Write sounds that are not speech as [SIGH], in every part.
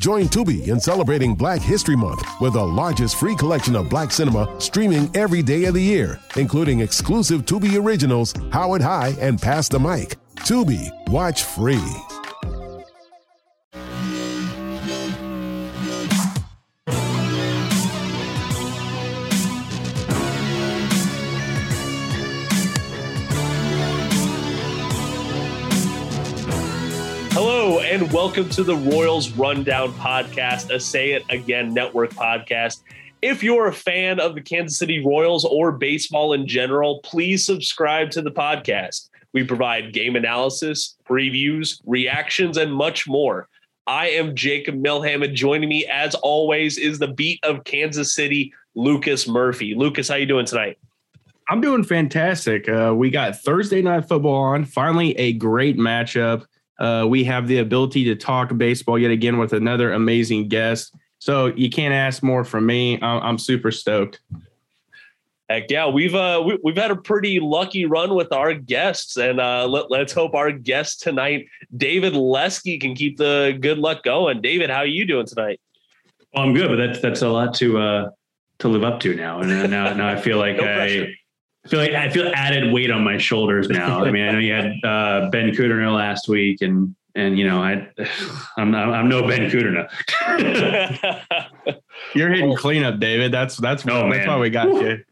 Join Tubi in celebrating Black History Month with the largest free collection of black cinema streaming every day of the year, including exclusive Tubi originals, Howard High, and Pass the Mic. Tubi, watch free. And welcome to the Royals Rundown Podcast, a Say It Again Network podcast. If you're a fan of the Kansas City Royals or baseball in general, please subscribe to the podcast. We provide game analysis, previews, reactions, and much more. I am Jacob Milham, and joining me, as always, is the beat of Kansas City, Lucas Murphy. Lucas, how you doing tonight? I'm doing fantastic. Uh, we got Thursday night football on. Finally, a great matchup. Uh, we have the ability to talk baseball yet again with another amazing guest. So you can't ask more from me. I'm, I'm super stoked. Heck yeah, we've uh we, we've had a pretty lucky run with our guests, and uh, let, let's hope our guest tonight, David Lesky, can keep the good luck going. David, how are you doing tonight? Well, I'm good, but that's that's a lot to uh to live up to now, and now now I feel like No I. pressure. I feel like I feel added weight on my shoulders now. I mean, I know you had uh, Ben Kudrna last week, and and you know I, [SIGHS] I'm not, I'm no Ben Kudrna. [LAUGHS] You're hitting cleanup, David. That's that's Oh, that's man. why we got Woo. you.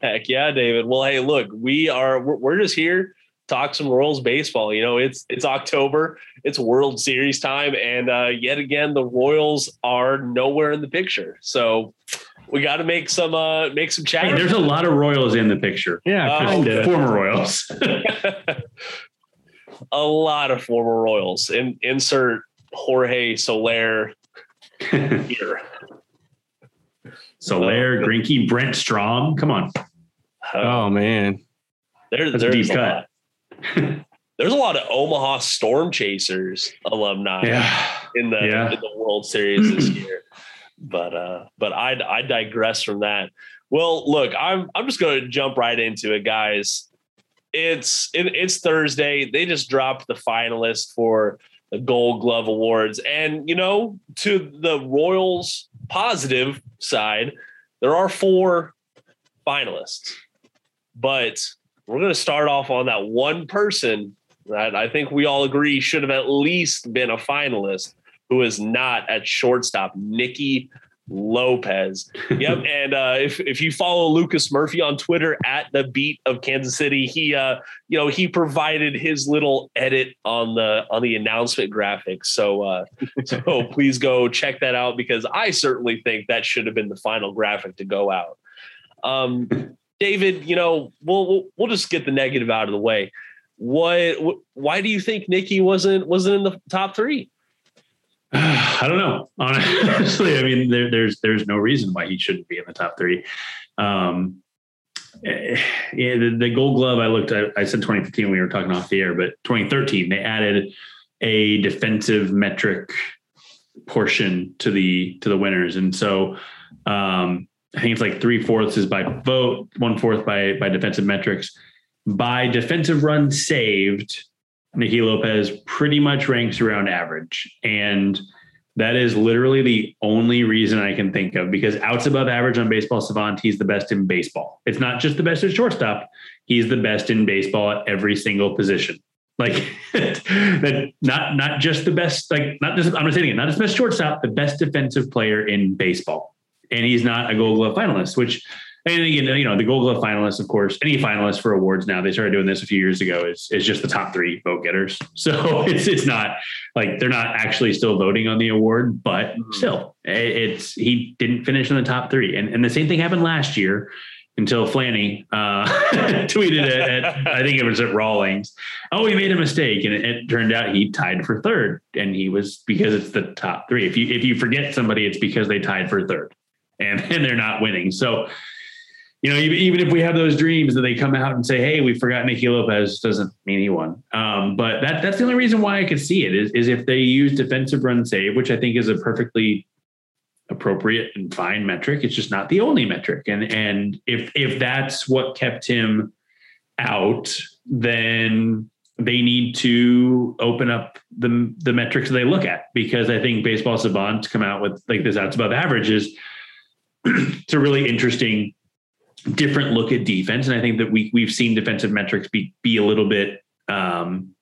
Heck yeah, David. Well, hey, look, we are we're, we're just here to talk some Royals baseball. You know, it's it's October, it's World Series time, and uh, yet again, the Royals are nowhere in the picture. So we got to make some uh, make some Hey, chatter. there's a lot of Royals in the picture. Yeah, Oh, kind of. Former Royals. [LAUGHS] [LAUGHS] a lot of former Royals. In, insert Jorge Soler [LAUGHS] here. Soler, Greinke, Brent Strom. Come on, Uh, Oh man, there, that's a there's deep a cut. lot. There's a lot of Omaha Storm Chasers alumni Yeah. in the Yeah. in the World Series this [CLEARS THROAT] year. But uh, but I I digress from that. Well, look, I'm I'm just going to jump right into it, guys. It's it, it's Thursday. They just dropped the finalists for the Gold Glove Awards, and you know, to the Royals' positive side, there are four finalists, but we're going to start off on that one person that I think we all agree should have at least been a finalist, who is not at shortstop, Nicky Lopez. [LAUGHS] Yep. and uh, if if you follow Lucas Murphy on Twitter at the beat of Kansas City, he uh, you know he provided his little edit on the on the announcement graphic. So uh, [LAUGHS] so please go check that out because I certainly think that should have been the final graphic to go out. Um, David, you know we'll, we'll we'll just get the negative out of the way. What, wh- why do you think Nicky wasn't wasn't in the top three? [SIGHS] I don't know. [LAUGHS] Honestly, I mean, there, there's there's no reason why he shouldn't be in the top three. Um, eh, yeah, the, the Gold Glove. I looked. I said 2015 when we were talking off the air, but 2013 they added a defensive metric portion to the to the winners, and so um, I think it's like three fourths is by vote, one fourth by by defensive metrics. By defensive runs saved, Nicky Lopez pretty much ranks around average. And that is literally the only reason I can think of because outs above average on Baseball Savant, he's the best in baseball. It's not just the best at shortstop, he's the best in baseball at every single position. Like [LAUGHS] that, not not just the best, like not just I'm not saying it, not just best shortstop, the best defensive player in baseball. And he's not a gold glove finalist, which and again, you know, the Gold Glove finalists, of course, any finalists for awards now, they started doing this a few years ago, is, is just the top three vote getters. [LAUGHS] So it's it's not like they're not actually still voting on the award, but still, it's he didn't finish in the top three. And, and the same thing happened last year. until Flanny uh, [LAUGHS] tweeted it at, I think it was at Rawlings. Oh, he made a mistake, and it, it, turned out he tied for third, and he was because it's the top three. If you if you forget somebody, it's because they tied for third, and [LAUGHS] and they're not winning. So, you know, even if we have those dreams that they come out and say, "Hey, we forgot Nicky Lopez," doesn't mean he won. Um, but that that's the only reason why I could see it is is if they use defensive run save, which I think is a perfectly appropriate and fine metric. It's just not the only metric. And and if if that's what kept him out, then they need to open up the the metrics they look at because I think baseball savants come out with like this outs above average is it's [CLEARS THROAT] a really interesting different look at defense. And I think that we we've seen defensive metrics be be a little bit um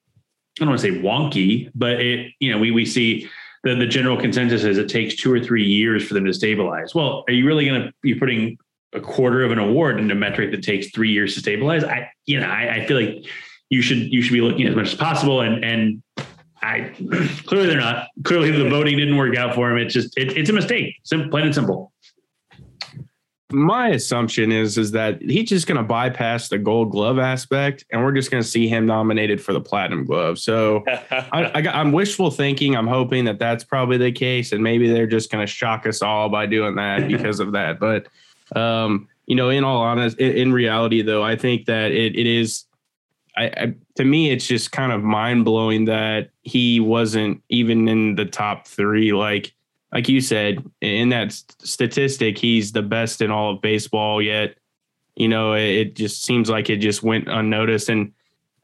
I don't want to say wonky, but it, you know, we we see the, the general consensus is it takes two or three years for them to stabilize. Well, are you really going to be putting a quarter of an award into a metric that takes three years to stabilize? I, you know, I, I feel like you should you should be looking as much as possible. And and I [CLEARS THROAT] clearly they're not. Clearly the voting didn't work out for him. It's just it, it's a mistake. Simple, plain and simple my assumption is is that he's just going to bypass the gold glove aspect and we're just going to see him nominated for the platinum glove. So [LAUGHS] I, I am wishful thinking i'm hoping that that's probably the case and maybe they're just going to shock us all by doing that [LAUGHS] because of that. But um you know in all honest in, in reality though i think that it, it is I, I to me it's just kind of mind-blowing that he wasn't even in the top three like like you said, in that statistic, he's the best in all of baseball. Yet, you know, it, just seems like it just went unnoticed. And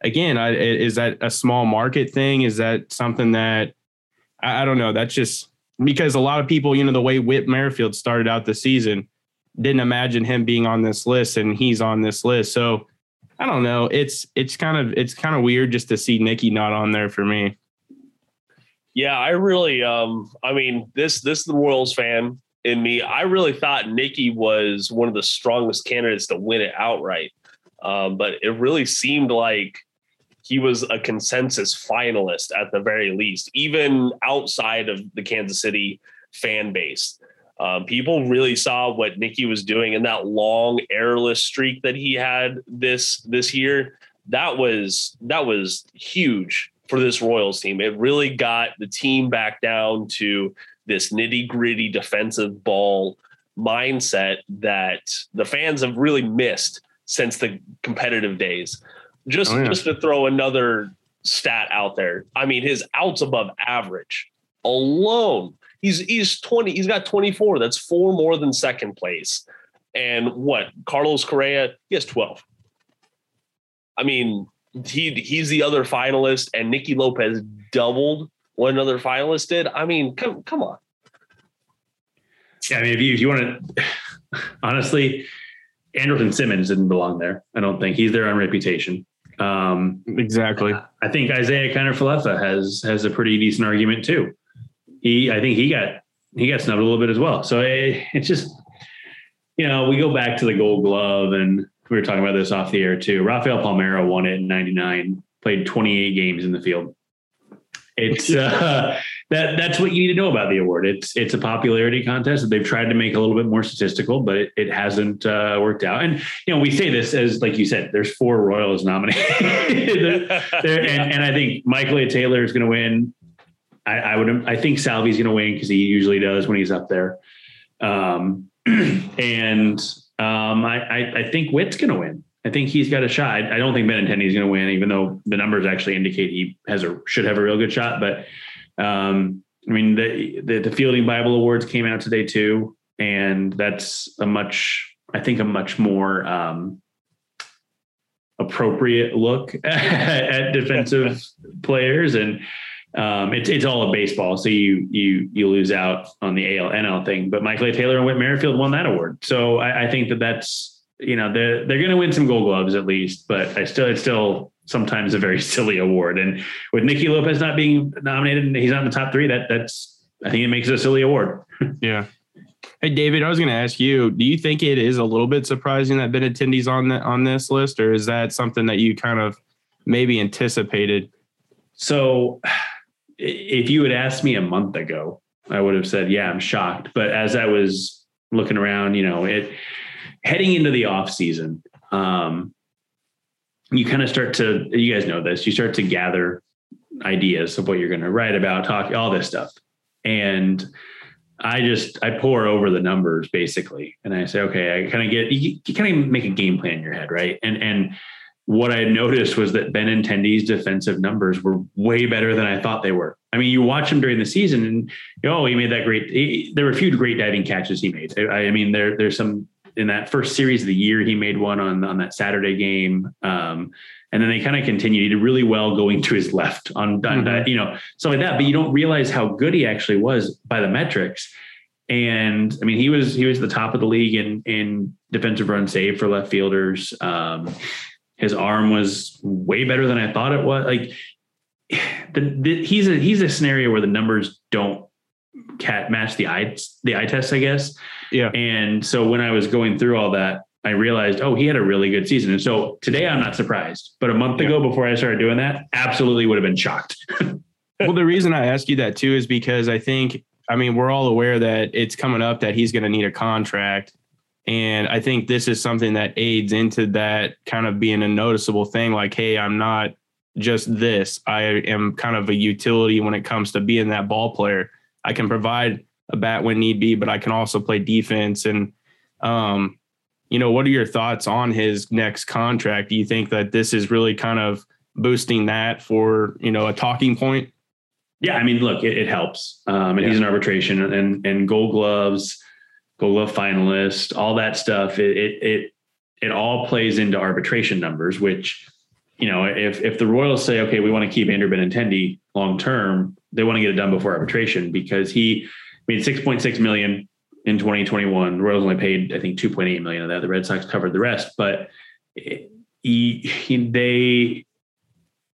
again, I, is that a small market thing? Is that something that I, I don't know? That's just because a lot of people, you know, the way Whit Merrifield started out the season, didn't imagine him being on this list, and he's on this list. So I don't know. It's it's kind of it's kind of weird just to see Nicky not on there for me. Yeah, I really um I mean this this is the Royals fan in me. I really thought Nicky was one of the strongest candidates to win it outright. Um, but it really seemed like he was a consensus finalist at the very least, even outside of the Kansas City fan base. Um, people really saw what Nicky was doing in that long airless streak that he had this this year. That was that was huge for this Royals team. It really got the team back down to this nitty gritty defensive ball mindset that the fans have really missed since the competitive days. Just, oh, yeah. just to throw another stat out there. I mean, his outs above average alone. He's he's 20, he's got 24. That's four more than second place. And what? Carlos Correa, he has 12. I mean, he he's the other finalist, and Nicky Lopez doubled what another finalist did. I mean, come come on. Yeah, I mean, if you if you want to, [SIGHS] honestly, Andrelton Simmons didn't belong there. I don't think he's there on reputation. Um, exactly. I think Isiah Kiner-Falefa has has a pretty decent argument too. He, I think he got he got snubbed a little bit as well. So it, it's just, you know, we go back to the Gold Glove and we were talking about this off the air too. Rafael Palmeiro won it in '99, played 28 games in the field. It's [LAUGHS] uh, that that's what you need to know about the award. It's it's a popularity contest that they've tried to make a little bit more statistical, but it, it hasn't uh, worked out. And you know, we say this as like you said, there's four Royals nominated, [LAUGHS] [LAUGHS] and, and, I think Michael A. Taylor is going to win. I, I, would I think Salvi's going to win because he usually does when he's up there. Um, [CLEARS THROAT] and um, I, I, I think Whit's going to win. I think he's got a shot. I, I don't think Benintendi is going to win, even though the numbers actually indicate he has a should have a real good shot. But um, I mean, the, the, the Fielding Bible Awards came out today too, and that's a much I think a much more um, appropriate look [LAUGHS] at defensive [LAUGHS] players and um, it's it's all a baseball, so you you you lose out on the AL NL thing. But Michael A. Taylor and Whit Merrifield won that award, so I, I think that that's you know they're they're going to win some Gold Gloves at least. But I still it's still sometimes a very [LAUGHS] silly award, and with Nicky Lopez not being nominated and he's not in the top three, that that's I think it makes it a silly award. [LAUGHS] yeah. Hey David, I was going to ask you: Do you think it is a little bit surprising that Benintendi's on the, on this list, or is that something that you kind of maybe anticipated? So if you had asked me a month ago, I would have said, yeah, I'm shocked. But as I was looking around, you know, it, heading into the off season, um, you kind of start to, you guys know this, you start to gather ideas of what you're going to write about, talk, all this stuff. And I just, I pour over the numbers basically. And I say, okay, I kind of get, you, you kind of make a game plan in your head. Right. And, and, what I noticed was that Ben Benintendi's defensive numbers were way better than I thought they were. I mean, you watch him during the season, and you know, oh, he made that great. He, there were a few great diving catches he made. I, I, mean, there there's some in that first series of the year. He made one on on that Saturday game, um, and then they kind of continued. He did really well going to his left on, on mm-hmm. you know stuff like that. But you don't realize how good he actually was by the metrics. And I mean, he was he was the top of the league in in defensive run save for left fielders. Um, his arm was way better than I thought it was. Like [SIGHS] the, the, he's a he's a scenario where the numbers don't cat match the eye the eye test, I guess. Yeah. And so when I was going through all that, I realized, oh, he had a really good season. And so today I'm not surprised. But a month yeah. ago, before I started doing that, absolutely would have been shocked. [LAUGHS] well, the reason I ask you that too is because I think, I mean, we're all aware that it's coming up that he's going to need a contract. And I think this is something that aids into that kind of being a noticeable thing like, hey, I'm not just this. I am kind of a utility when it comes to being that ball player. I can provide a bat when need be, but I can also play defense. And, um, you know, what are your thoughts on his next contract? Do you think that this is really kind of boosting that for, you know, a talking point? Yeah, I mean, look, it, it helps. Um, and yeah. he's in arbitration and, and gold gloves Glove finalist, all that stuff. It, it it it all plays into arbitration numbers, which you know, if if the Royals say, okay, we want to keep Andrew Benintendi long term, they want to get it done before arbitration because he made six point six million in 2021. The Royals only paid, I think, 2.8 million of that. The Red Sox covered the rest, but he, he they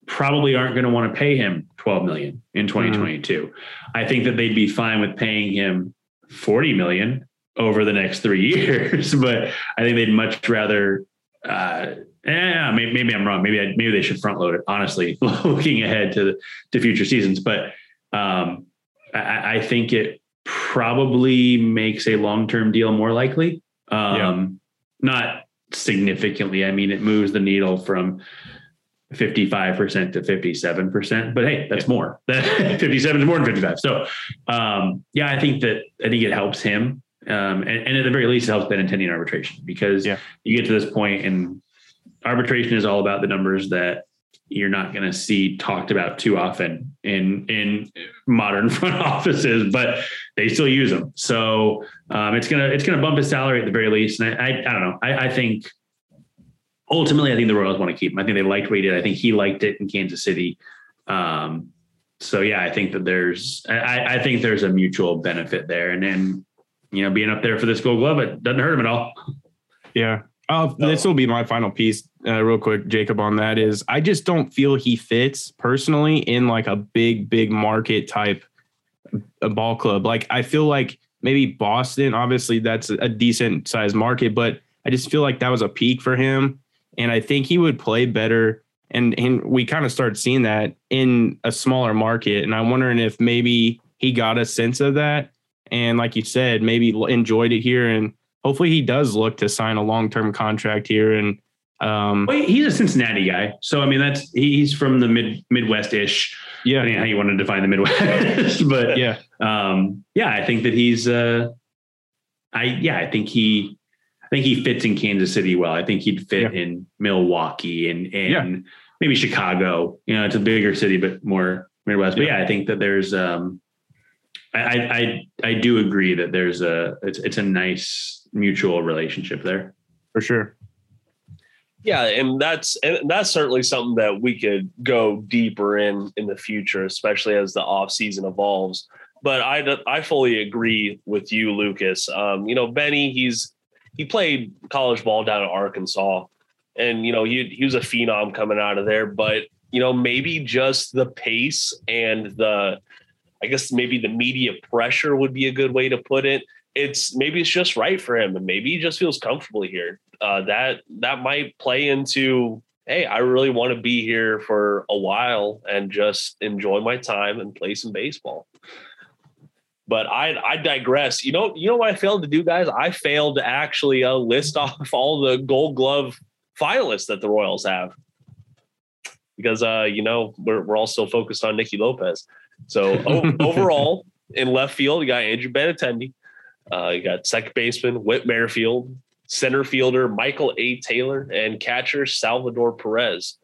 probably aren't going to want to pay him 12 million in 2022. Mm-hmm. I think that they'd be fine with paying him 40 million over the next three [LAUGHS] years. but I think they'd much rather. Uh, yeah, maybe, maybe, I'm wrong. Maybe I, maybe they should front load it. Honestly, [LAUGHS] looking ahead to to future seasons, but um, I, I, think it probably makes a long term deal more likely. Um, yeah. Not significantly. I mean, it moves the needle from 55% to 57%, but hey, that's yeah. more. [LAUGHS] 57 is more than 55. So, um, yeah, I think that I think it helps him. Um, and, and, at the very least, it helps Benintendi arbitration because yeah. you get to this point and arbitration is all about the numbers that you're not going to see talked about too often in in modern [LAUGHS] front offices, but they still use them. So um, it's gonna it's gonna bump his salary at the very least. And I I, I don't know. I, I, think ultimately, I think the Royals want to keep him. I think they liked what he did. I think he liked it in Kansas City. Um, so yeah, I think that there's I, I think there's a mutual benefit there. And then you know, being up there for this gold glove, it doesn't hurt him at all. Yeah. Oh, this will be my final piece, uh, real quick, Jacob. On that is, I just don't feel he fits personally in like a big, big market type a ball club. Like I feel like maybe Boston, obviously that's a decent sized market, but I just feel like that was a peak for him, and I think he would play better. And and we kind of start seeing that in a smaller market, and I'm wondering if maybe he got a sense of that and like you said, maybe enjoyed it here, and hopefully he does look to sign a long term contract here. And um, well, he's a Cincinnati guy, so I mean that's he's from the mid Midwest ish. Yeah, I mean, how you want to define the Midwest, [LAUGHS] but yeah, um, yeah, I think that he's. Uh, I yeah, I think he. I think he fits in Kansas City well. I think he'd fit yeah. in Milwaukee and and yeah. maybe Chicago. You know, it's a bigger city, but more Midwest. But yeah, I think that there's um, I, I I do agree that there's a it's it's a nice mutual relationship there for sure. Yeah, and that's and that's certainly something that we could go deeper in in the future, especially as the off season evolves. But I I fully agree with you, Lucas. Um, you know, Benny, he's he played college ball down at Arkansas, and you know he he was a phenom coming out of there. But you know, maybe just the pace and the I guess maybe the media pressure would be a good way to put it. It's maybe it's just right for him, and maybe he just feels comfortable here. Uh, that that might play into hey, I really want to be here for a while and just enjoy my time and play some baseball. But I I digress. You know you know what I failed to do, guys? I failed to actually uh, list [LAUGHS] off all the Gold Glove finalists that the Royals have because uh, you know we're we're all still focused on Nicky Lopez. So o- [LAUGHS] overall, in left field, you got Andrew Benintendi. Uh, you got second baseman Whit Merrifield, center fielder Michael A. Taylor, and catcher Salvador Perez.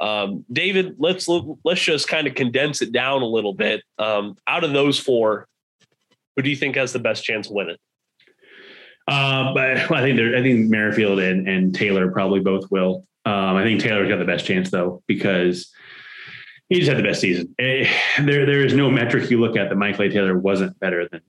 Um, David, let's let's just kind of condense it down a little bit. Um, out of those four, who do you think has the best chance of winning? Uh, but I think there, I think Merrifield and, and Taylor probably both will. Um, I think Taylor's got the best chance though because he just had the best season. Eh, there, there is no metric you look at that Michael A. Taylor wasn't better than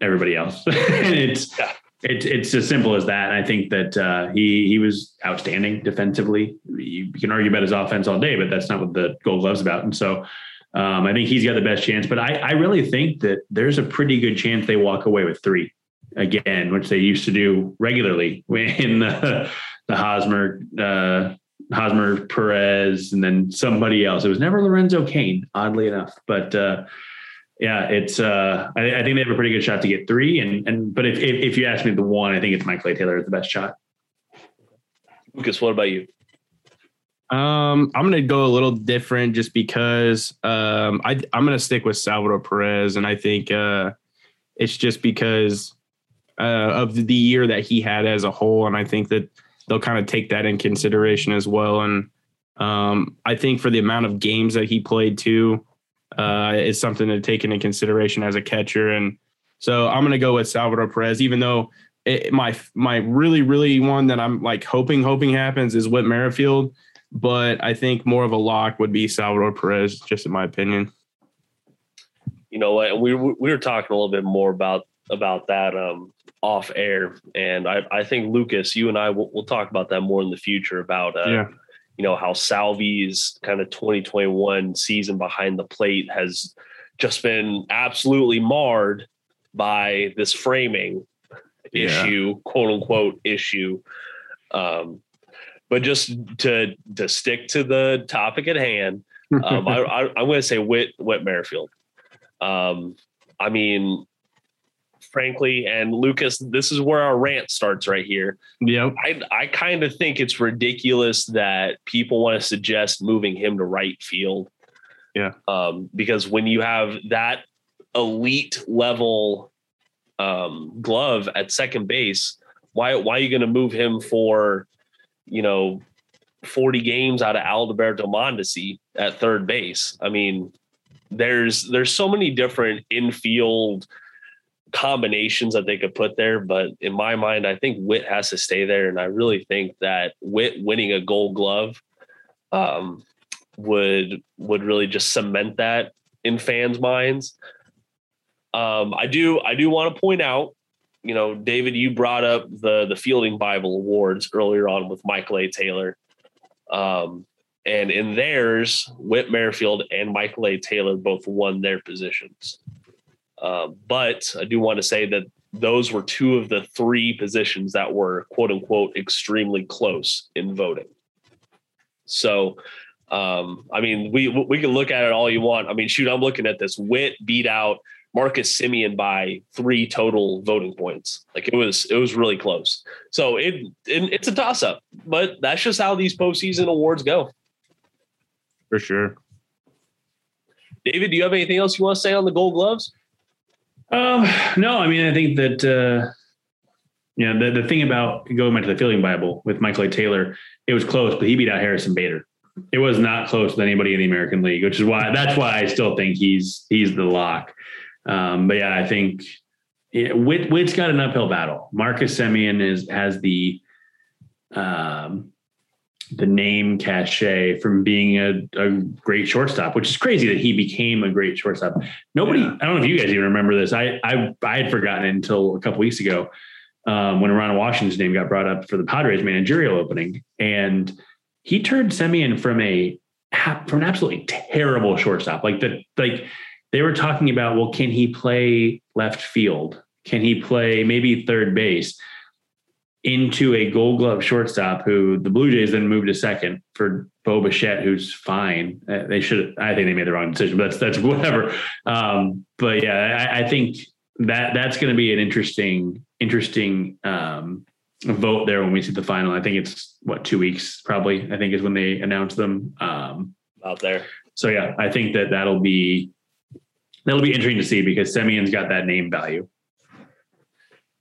everybody else. [LAUGHS] and it's yeah. it's it's as simple as that. And I think that uh, he he was outstanding defensively. You can argue about his offense all day, but that's not what the Gold Glove's about. And so. Um, I think he's got the best chance, but I, I really think that there's a pretty good chance they walk away with three again, which they used to do regularly [LAUGHS] in the, the Hosmer, uh, Hosmer Perez, and then somebody else. It was never Lorenzo Cain, oddly enough. But uh, yeah, it's uh, I, I, think they have a pretty good shot to get three. And and but if, if, if you ask me the one, I think it's Michael A. Taylor is the best shot. Lucas, what about you? Um, I'm gonna go a little different just because um, I I'm gonna stick with Salvador Perez, and I think uh, it's just because uh, of the year that he had as a whole, and I think that they'll kind of take that in consideration as well. And um, I think for the amount of games that he played too, uh, is something to take into consideration as a catcher. And so I'm going to go with Salvador Perez, even though it, my my really really one that I'm like hoping hoping happens is Whit Merrifield, but I think more of a lock would be Salvador Perez, just in my opinion. You know what? We we were talking a little bit more about about that um, off air, and I, I think Lucas, you and I will we'll talk about that more in the future about uh, yeah. you know how Salvi's kind of 2021 season behind the plate has just been absolutely marred by this framing yeah. issue, quote unquote issue. Um, but just to to stick to the topic at hand, [LAUGHS] um, I, am going to say Whit Whit Merrifield. Um, I mean, frankly. And Lucas, this is where our rant starts right here. Yep. I, I kind of think it's ridiculous that people want to suggest moving him to right field. Yeah. Um, because when you have that elite level um, glove at second base, why why are you going to move him for, you know, 40 games out of Adalberto Mondesi at third base? I mean, there's there's so many different infield combinations that they could put there. But in my mind, I think Whit has to stay there. And I really think that Whit winning a gold glove um, would would really just cement that in fans' minds. Um, I do I do want to point out, you know, David, you brought up the the Fielding Bible Awards earlier on with Michael A. Taylor. Um, and in theirs, Whit Merrifield and Michael A. Taylor both won their positions. Uh, but I do want to say that those were two of the three positions that were quote unquote extremely close in voting. So, um, I mean, we we can look at it all you want. I mean, shoot, I'm looking at this. Whit beat out Marcus Semien by three total voting points. Like it was it was really close. So it, it it's a toss up, but that's just how these postseason awards go. For sure. David, do you have anything else you want to say on the Gold Gloves? Um, no, I mean, I think that, uh, you know, the, the thing about going back to the Fielding Bible with Michael A. Taylor, it was close, but he beat out Harrison Bader. It was not close with anybody in the American League, which is why that's why I still think he's he's the lock. Um, but yeah, I think yeah, Whit, Whit's got an uphill battle. Marcus Semien is has the um, the name cachet from being a, a, great shortstop, which is crazy that he became a great shortstop. Nobody, yeah. I don't know if you guys even remember this. I I, I had forgotten it until a couple weeks ago um, when Ronald Washington's name got brought up for the Padres managerial opening, and he turned Semien from a from an absolutely terrible shortstop. Like the like they were talking about, well, can he play left field? Can he play maybe third base? Into a gold glove shortstop who the Blue Jays then moved to second for Bo Bichette, who's fine. Uh, they should. I think they made the wrong decision, but that's that's [LAUGHS] whatever. Um, but yeah, I, I, think that that's going to be an interesting interesting um, vote there when we see the final. I think it's what two weeks probably. I think is when they announce them um, out there. So yeah, I think that that'll be that'll be interesting to see because Semien's got that name value.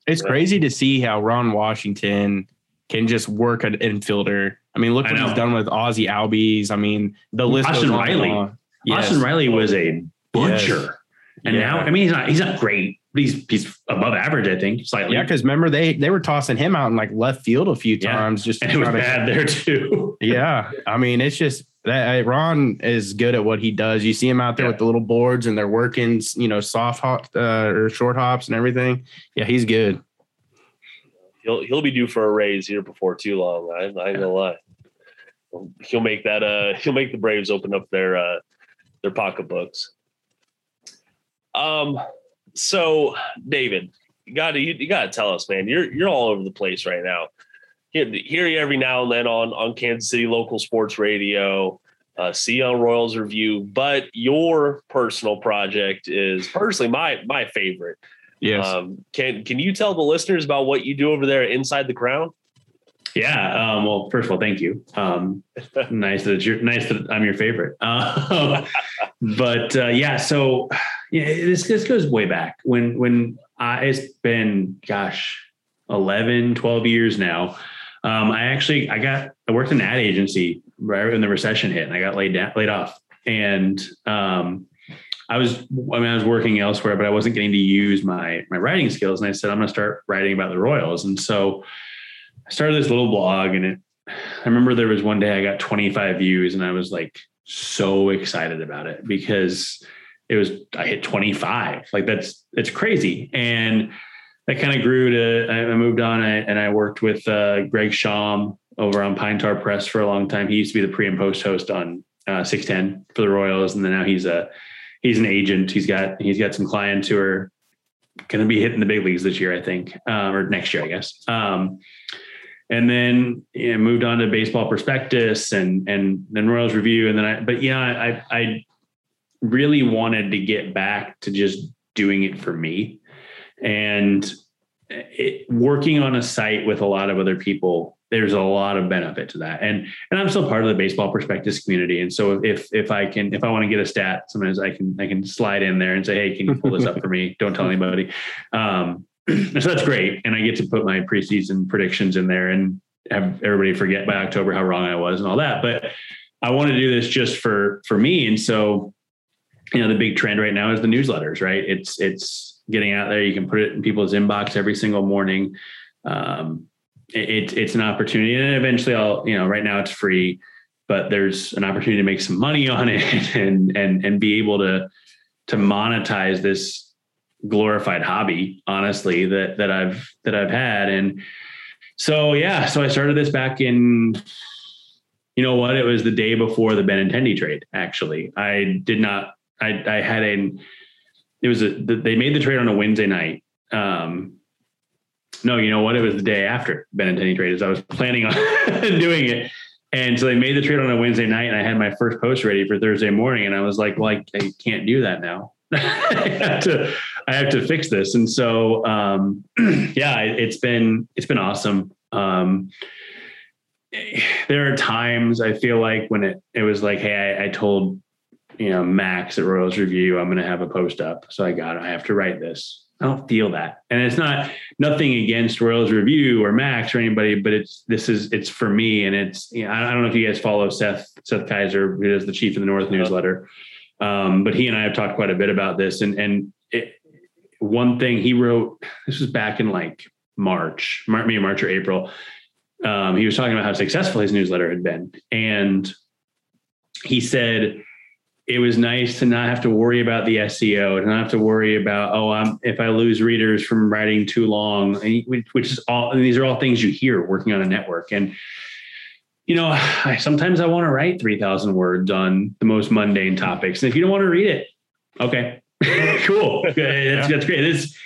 It's crazy to see how Ron Washington can just work an infielder. I mean, look what he's done with Ozzie Albies. I mean, the list. Austin Riley. Yes. Austin Riley was a butcher, yes. and yeah. now I mean he's not he's not great, but he's he's above average, I think, slightly. Yeah, because remember they they were tossing him out in like left field a few times, yeah. just and it was bad there too. yeah, I mean it's just that Ron is good at what he does. You see him out there yeah. with the little boards, and they're working, you know, soft hop uh, or short hops and everything. Yeah, he's good he'll he'll be due for a raise here before too long. I, I ain't gonna lie. He'll make that uh he'll make the Braves open up their uh their pocketbooks. Um so David, you gotta you, you gotta tell us, man. You're you're all over the place right now. Hear, hear you every now and then on on Kansas City local sports radio, uh, see on Royals review, but your personal project is personally my my favorite. Yes. Um, can can you tell the listeners about what you do over there inside the crown? Yeah. Um, well, first of all, thank you. Um, [LAUGHS] nice that you're nice that I'm your favorite. Uh, [LAUGHS] but uh, yeah, so yeah, this this goes way back when when I, it's been gosh 11, 12 years now. Um, I actually I got I worked in an ad agency right when the recession hit, and I got laid down, laid off, and um, I was, I mean, I was working elsewhere, but I wasn't getting to use my my writing skills. And I said, I'm going to start writing about the Royals. And so I started this little blog, and it. I remember there was one day I got 25 views, and I was like so excited about it because it was I hit 25. Like that's it's crazy, and that kind of grew to. I moved on, and I worked with uh, Greg Schaum over on Pine Tar Press for a long time. He used to be the pre and post host on uh, 610 for the Royals, and then now he's a he's an agent. He's got he's got some clients who are going to be hitting the big leagues this year, I think, um, or next year, I guess. Um, and then know, moved on to baseball prospectus and and then Royals review, and then I. But yeah, I I really wanted to get back to just doing it for me, and it, working on a site with a lot of other people there's a lot of benefit to that. And and I'm still part of the baseball prospectus community. And so if if I can if I want to get a stat, sometimes I can I can slide in there and say, hey, can you pull this up for me? [LAUGHS] Don't tell anybody. Um, [CLEARS THROAT] so that's great. And I get to put my preseason predictions in there and have everybody forget by October how wrong I was and all that. But I want to do this just for for me. And so, you know, the big trend right now is the newsletters, right? It's it's getting out there. You can put it in people's inbox every single morning. Um, it, it's an opportunity and eventually I'll, you know, right now it's free, but there's an opportunity to make some money [LAUGHS] on it and, and, and be able to, to monetize this glorified hobby, honestly, that, that I've, that I've had. And so, yeah, so I started this back in, you know what, it was the day before the Benintendi trade. Actually, I did not, I, I had a, it was a, they made the trade on a Wednesday night. Um, no, you know what? It was the day after Benintendi trade as I was planning on [LAUGHS] doing it. And so they made the trade on a Wednesday night and I had my first post ready for Thursday morning. And I was like, well, I, I can't do that now. [LAUGHS] I have to, I have to fix this. And so, um, [CLEARS THROAT] yeah, it, it's been, it's been awesome. Um, there are times I feel like when it, it was like, Hey, I, I told, you know, Max at Royals review, I'm going to have a post up. So I got, I have to write this. I don't feel that. And it's not nothing against Royals Review or Max or anybody, but it's this is it's for me. And it's you know, I don't know if you guys follow Seth Seth Keysor, who is the chief of the North newsletter. Um, but he and I have talked quite a bit about this. And and it, one thing he wrote, this was back in like March, maybe March or April. Um, he was talking about how successful his newsletter had been. And he said, it was nice to not have to worry about the SEO, to not have to worry about oh, I'm if I lose readers from writing too long, which is all. these are all things you hear working on a network, and you know, [SIGHS] I, sometimes I want to write three thousand words on the most mundane topics, and if you don't want to read it, okay, [LAUGHS] cool, [LAUGHS] that's, that's great. It's,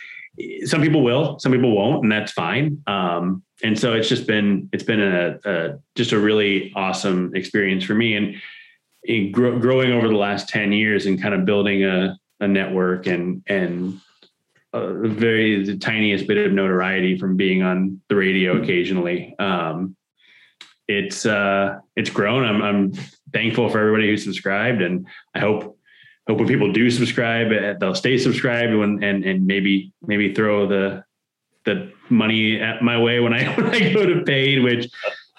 some people will, some people won't, and that's fine. Um, and so it's just been it's been a, a just a really awesome experience for me and in gro- growing over the last 10 years and kind of building a, a network and and a very the tiniest bit of notoriety from being on the radio occasionally. Um, it's uh it's grown. I'm i'm thankful for everybody who subscribed and i hope hope when people do subscribe uh, they'll stay subscribed and and, and maybe maybe throw the the money at my way when I [LAUGHS] when I go to paid, which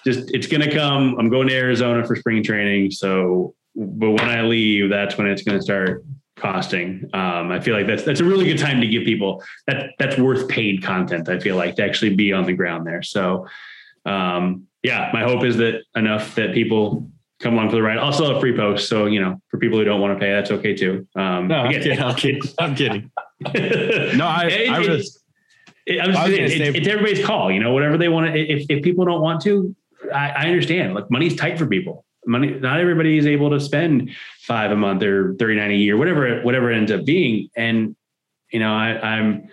just it's gonna come. I'm going to Arizona for spring training. So but when I leave, that's when it's gonna start costing. Um, I feel like that's that's a really good time to give people that that's worth paid content. I feel like to actually be on the ground there. So um, yeah, my hope is that enough that people come along for the ride. Also a free post. So, you know, for people who don't want to pay, that's okay too. Um, no, I'm kidding. I'm kidding. I'm kidding. [LAUGHS] no, I, I was, I'm just saying, it's, it's, everybody's call. You know, whatever they want to. If if people don't want to, I, I understand. Like money's tight for people. Money, not everybody is able to spend five a month or thirty nine a year, whatever whatever it ends up being. And you know, I, I'm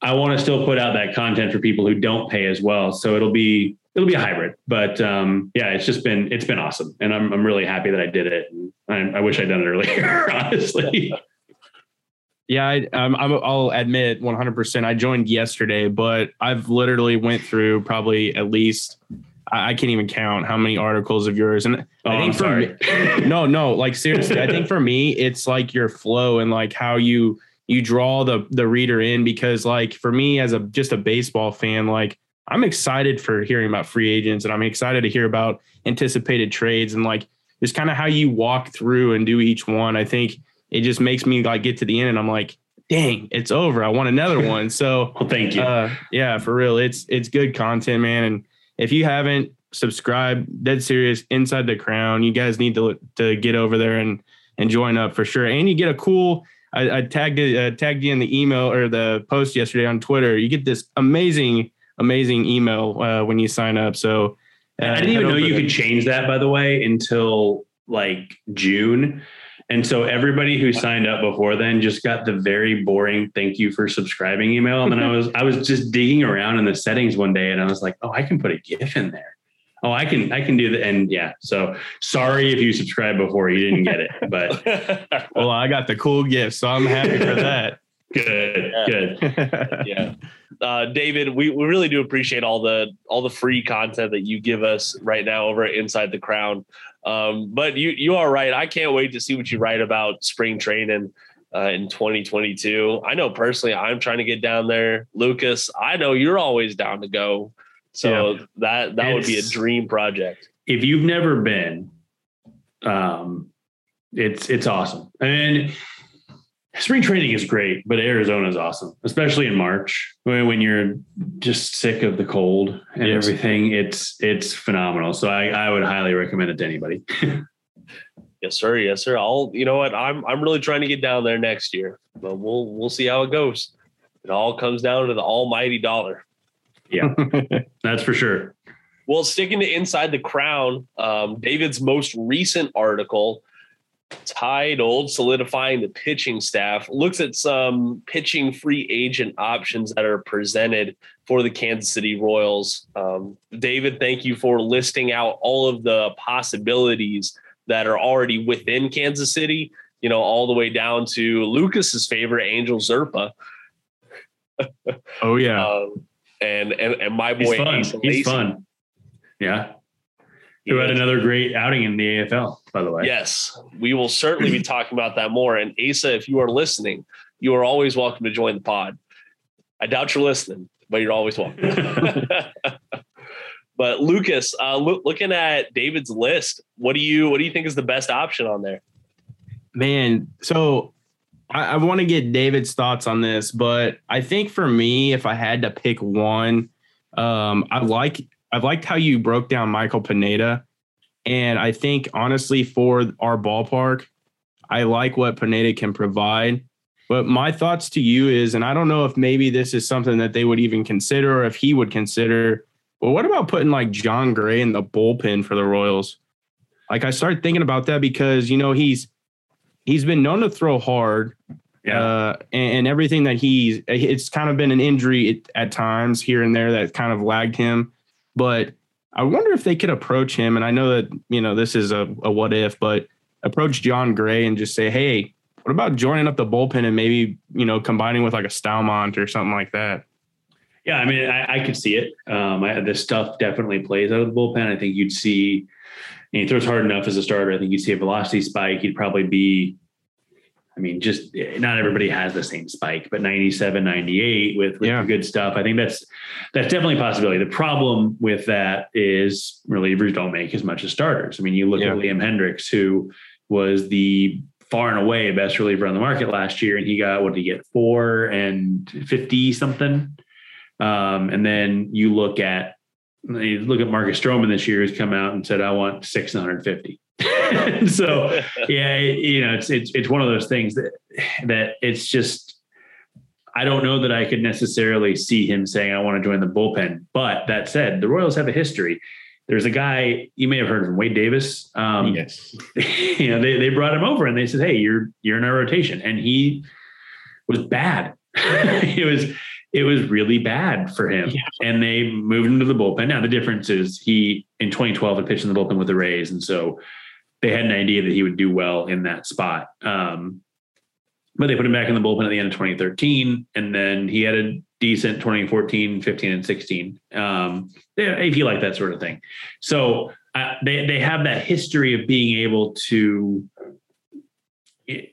I want to still put out that content for people who don't pay as well. So it'll be it'll be a hybrid. But um, yeah, it's just been it's been awesome, and I'm I'm really happy that I did it. I, I wish I'd done it earlier, [LAUGHS] honestly. Yeah, I, um, i will admit 100%. I joined yesterday, but I've literally went through probably at least I, can't even count how many articles of yours. And oh, I think I'm for sorry. me, [LAUGHS] no, no, like seriously, I think for me, it's like your flow and like how you you draw the the reader in because like for me as a just a baseball fan, like I'm excited for hearing about free agents and I'm excited to hear about anticipated trades and like just kind of how you walk through and do each one. I think it just makes me like get to the end and I'm like, dang, it's over. I want another one. So [LAUGHS] well, thank you. Uh, yeah, for real. It's it's good content, man. And if you haven't subscribed, dead serious, inside the crown, you guys need to to get over there and and join up for sure. And you get a cool. I, I tagged it, uh, tagged you in the email or the post yesterday on Twitter. You get this amazing, amazing email uh, when you sign up. So uh, I didn't even know you could change that, by the way, until like June. And so everybody who signed up before then just got the very boring thank you for subscribing email. And then I was I was just digging around in the settings one day and I was like, oh, I can put a GIF in there. Oh, I can I can do that. And yeah, so sorry if you subscribed before you didn't get it. But [LAUGHS] well, I got the cool gift, so I'm happy for that. [LAUGHS] good, yeah. good. [LAUGHS] yeah. Uh, David, we, we really do appreciate all the all the free content that you give us right now over at Inside the Crown. Um, but you you are right. I can't wait to see what you write about spring training uh, in 2022. I know personally, I'm trying to get down there. Lucas, I know you're always down to go. So yeah. that that would be a dream project. If you've never been, um, it's it's awesome. And spring training is great, but Arizona is awesome, especially in March when, you're just sick of the cold and yes. everything. It's it's phenomenal. So I, I would highly recommend it to anybody. [LAUGHS] yes, sir. Yes, sir. I'll. You know what? I'm I'm really trying to get down there next year, but we'll we'll see how it goes. It all comes down to the almighty dollar. Yeah, [LAUGHS] that's for sure. Well, sticking to inside the crown, um, David's most recent article titled Solidifying the Pitching Staff looks at some pitching free agent options that are presented for the Kansas City Royals. Um, David, thank you for listing out all of the possibilities that are already within Kansas City, you know, all the way down to Lucas's favorite, Angel Zerpa. oh, yeah. [LAUGHS] Um, and, and, and my boy, He's fun. He's fun. Yeah who had another great outing in the AFL, by the way. Yes, we will certainly be talking about that more. And Asa, if you are listening, you are always welcome to join the pod. I doubt you're listening, but you're always welcome. [LAUGHS] [LAUGHS] but Lucas, uh, looking at David's list, what do you what do you think is the best option on there? Man, so I, I want to get David's thoughts on this, but I think for me, if I had to pick one, um, I like I've liked how you broke down Michael Pineda. And I think honestly, for our ballpark, I like what Pineda can provide. But my thoughts to you is, and I don't know if maybe this is something that they would even consider or if he would consider. But what about putting like Jon Gray in the bullpen for the Royals? Like I started thinking about that because you know he's he's been known to throw hard, Yeah. Uh, and, and, everything that he's, it's kind of been an injury at times here and there that kind of lagged him. But I wonder if they could approach him. And I know that, you know, this is a, a what if, but approach Jon Gray and just say, hey, what about joining up the bullpen and maybe, you know, combining with like a Staumont or something like that? Yeah, I mean, I, I could see it. Um, I, the stuff definitely plays out of the bullpen. I think you'd see, and he throws hard enough as a starter. I think you'd see a velocity spike. He'd probably be I mean, just not everybody has the same spike, but 97, 98 with, with yeah. good stuff. I think that's that's definitely a possibility. The problem with that is relievers don't make as much as starters. I mean, you look yeah. at Liam Hendriks, who was the far and away best reliever on the market last year, and he got what did he get four and fifty something. Um, and then you look at you look at Marcus Stroman this year, who's come out and said, "I want six hundred fifty. [LAUGHS] so yeah, you know, it's it's it's one of those things that that it's just I don't know that I could necessarily see him saying I want to join the bullpen. But that said, the Royals have a history. There's a guy you may have heard of him, Wade Davis. Um, yes. [LAUGHS] You know, they they brought him over and they said, "Hey, you're you're in our rotation," and he was bad. [LAUGHS] it was it was really bad for him. Yeah. And they moved him to the bullpen. Now the difference is he in 2012 had pitched in the bullpen with the Rays, and so they had an idea that he would do well in that spot. Um, but they put him back in the bullpen at the end of 2013, and then he had a decent 2014, 15, and 16. Um, if you like that sort of thing, so uh, they they have that history of being able to eh,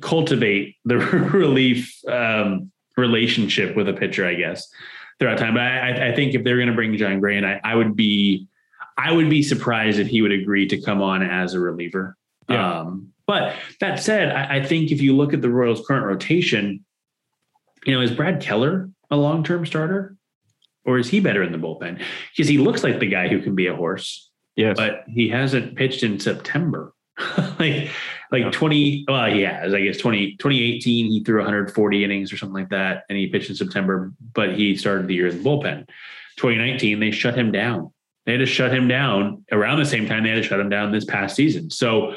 cultivate the [LAUGHS] relief um, relationship with a pitcher, I guess, throughout time. But I, I think if they're going to bring Jon Gray, and I, I would be I would be surprised if he would agree to come on as a reliever. Yeah. Um, but that said, I, I, think if you look at the Royals' current rotation, you know, is Brad Keller a long-term starter, or is he better in the bullpen? Because he looks like the guy who can be a horse. Yes. But he hasn't pitched in September. [LAUGHS] like like yeah. 20 well he has i guess 20 2018 he threw 140 innings or something like that and he pitched in september but he started the year in the bullpen 2019 they shut him down they had to shut him down around the same time they had to shut him down this past season. So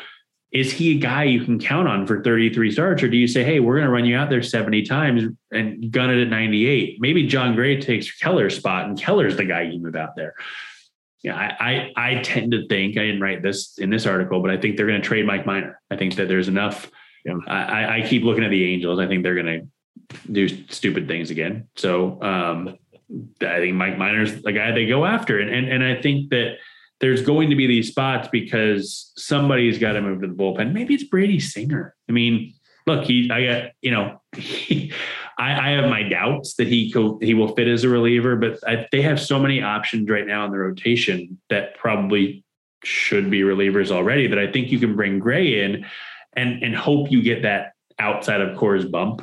is he a guy you can count on for 33 starts, or do you say, hey, we're going to run you out there 70 times and gun it at 98? Maybe Jon Gray takes Keller's spot, and Keller's the guy you move out there. Yeah, I, I, I tend to think I didn't write this in this article, but I think they're going to trade Mike Minor. I think that there's enough. Yeah. I, I keep looking at the Angels. I think they're going to do stupid things again. So um, I think Mike Minor's the guy they go after. And, and, and I think that there's going to be these spots because somebody's got to move to the bullpen. Maybe it's Brady Singer. I mean, look, he, I got, you know, he, [LAUGHS] I, I, have my doubts that he co- he will fit as a reliever, but I, they have so many options right now in the rotation that probably should be relievers already that I think you can bring Gray in and, and hope you get that outside of Coors bump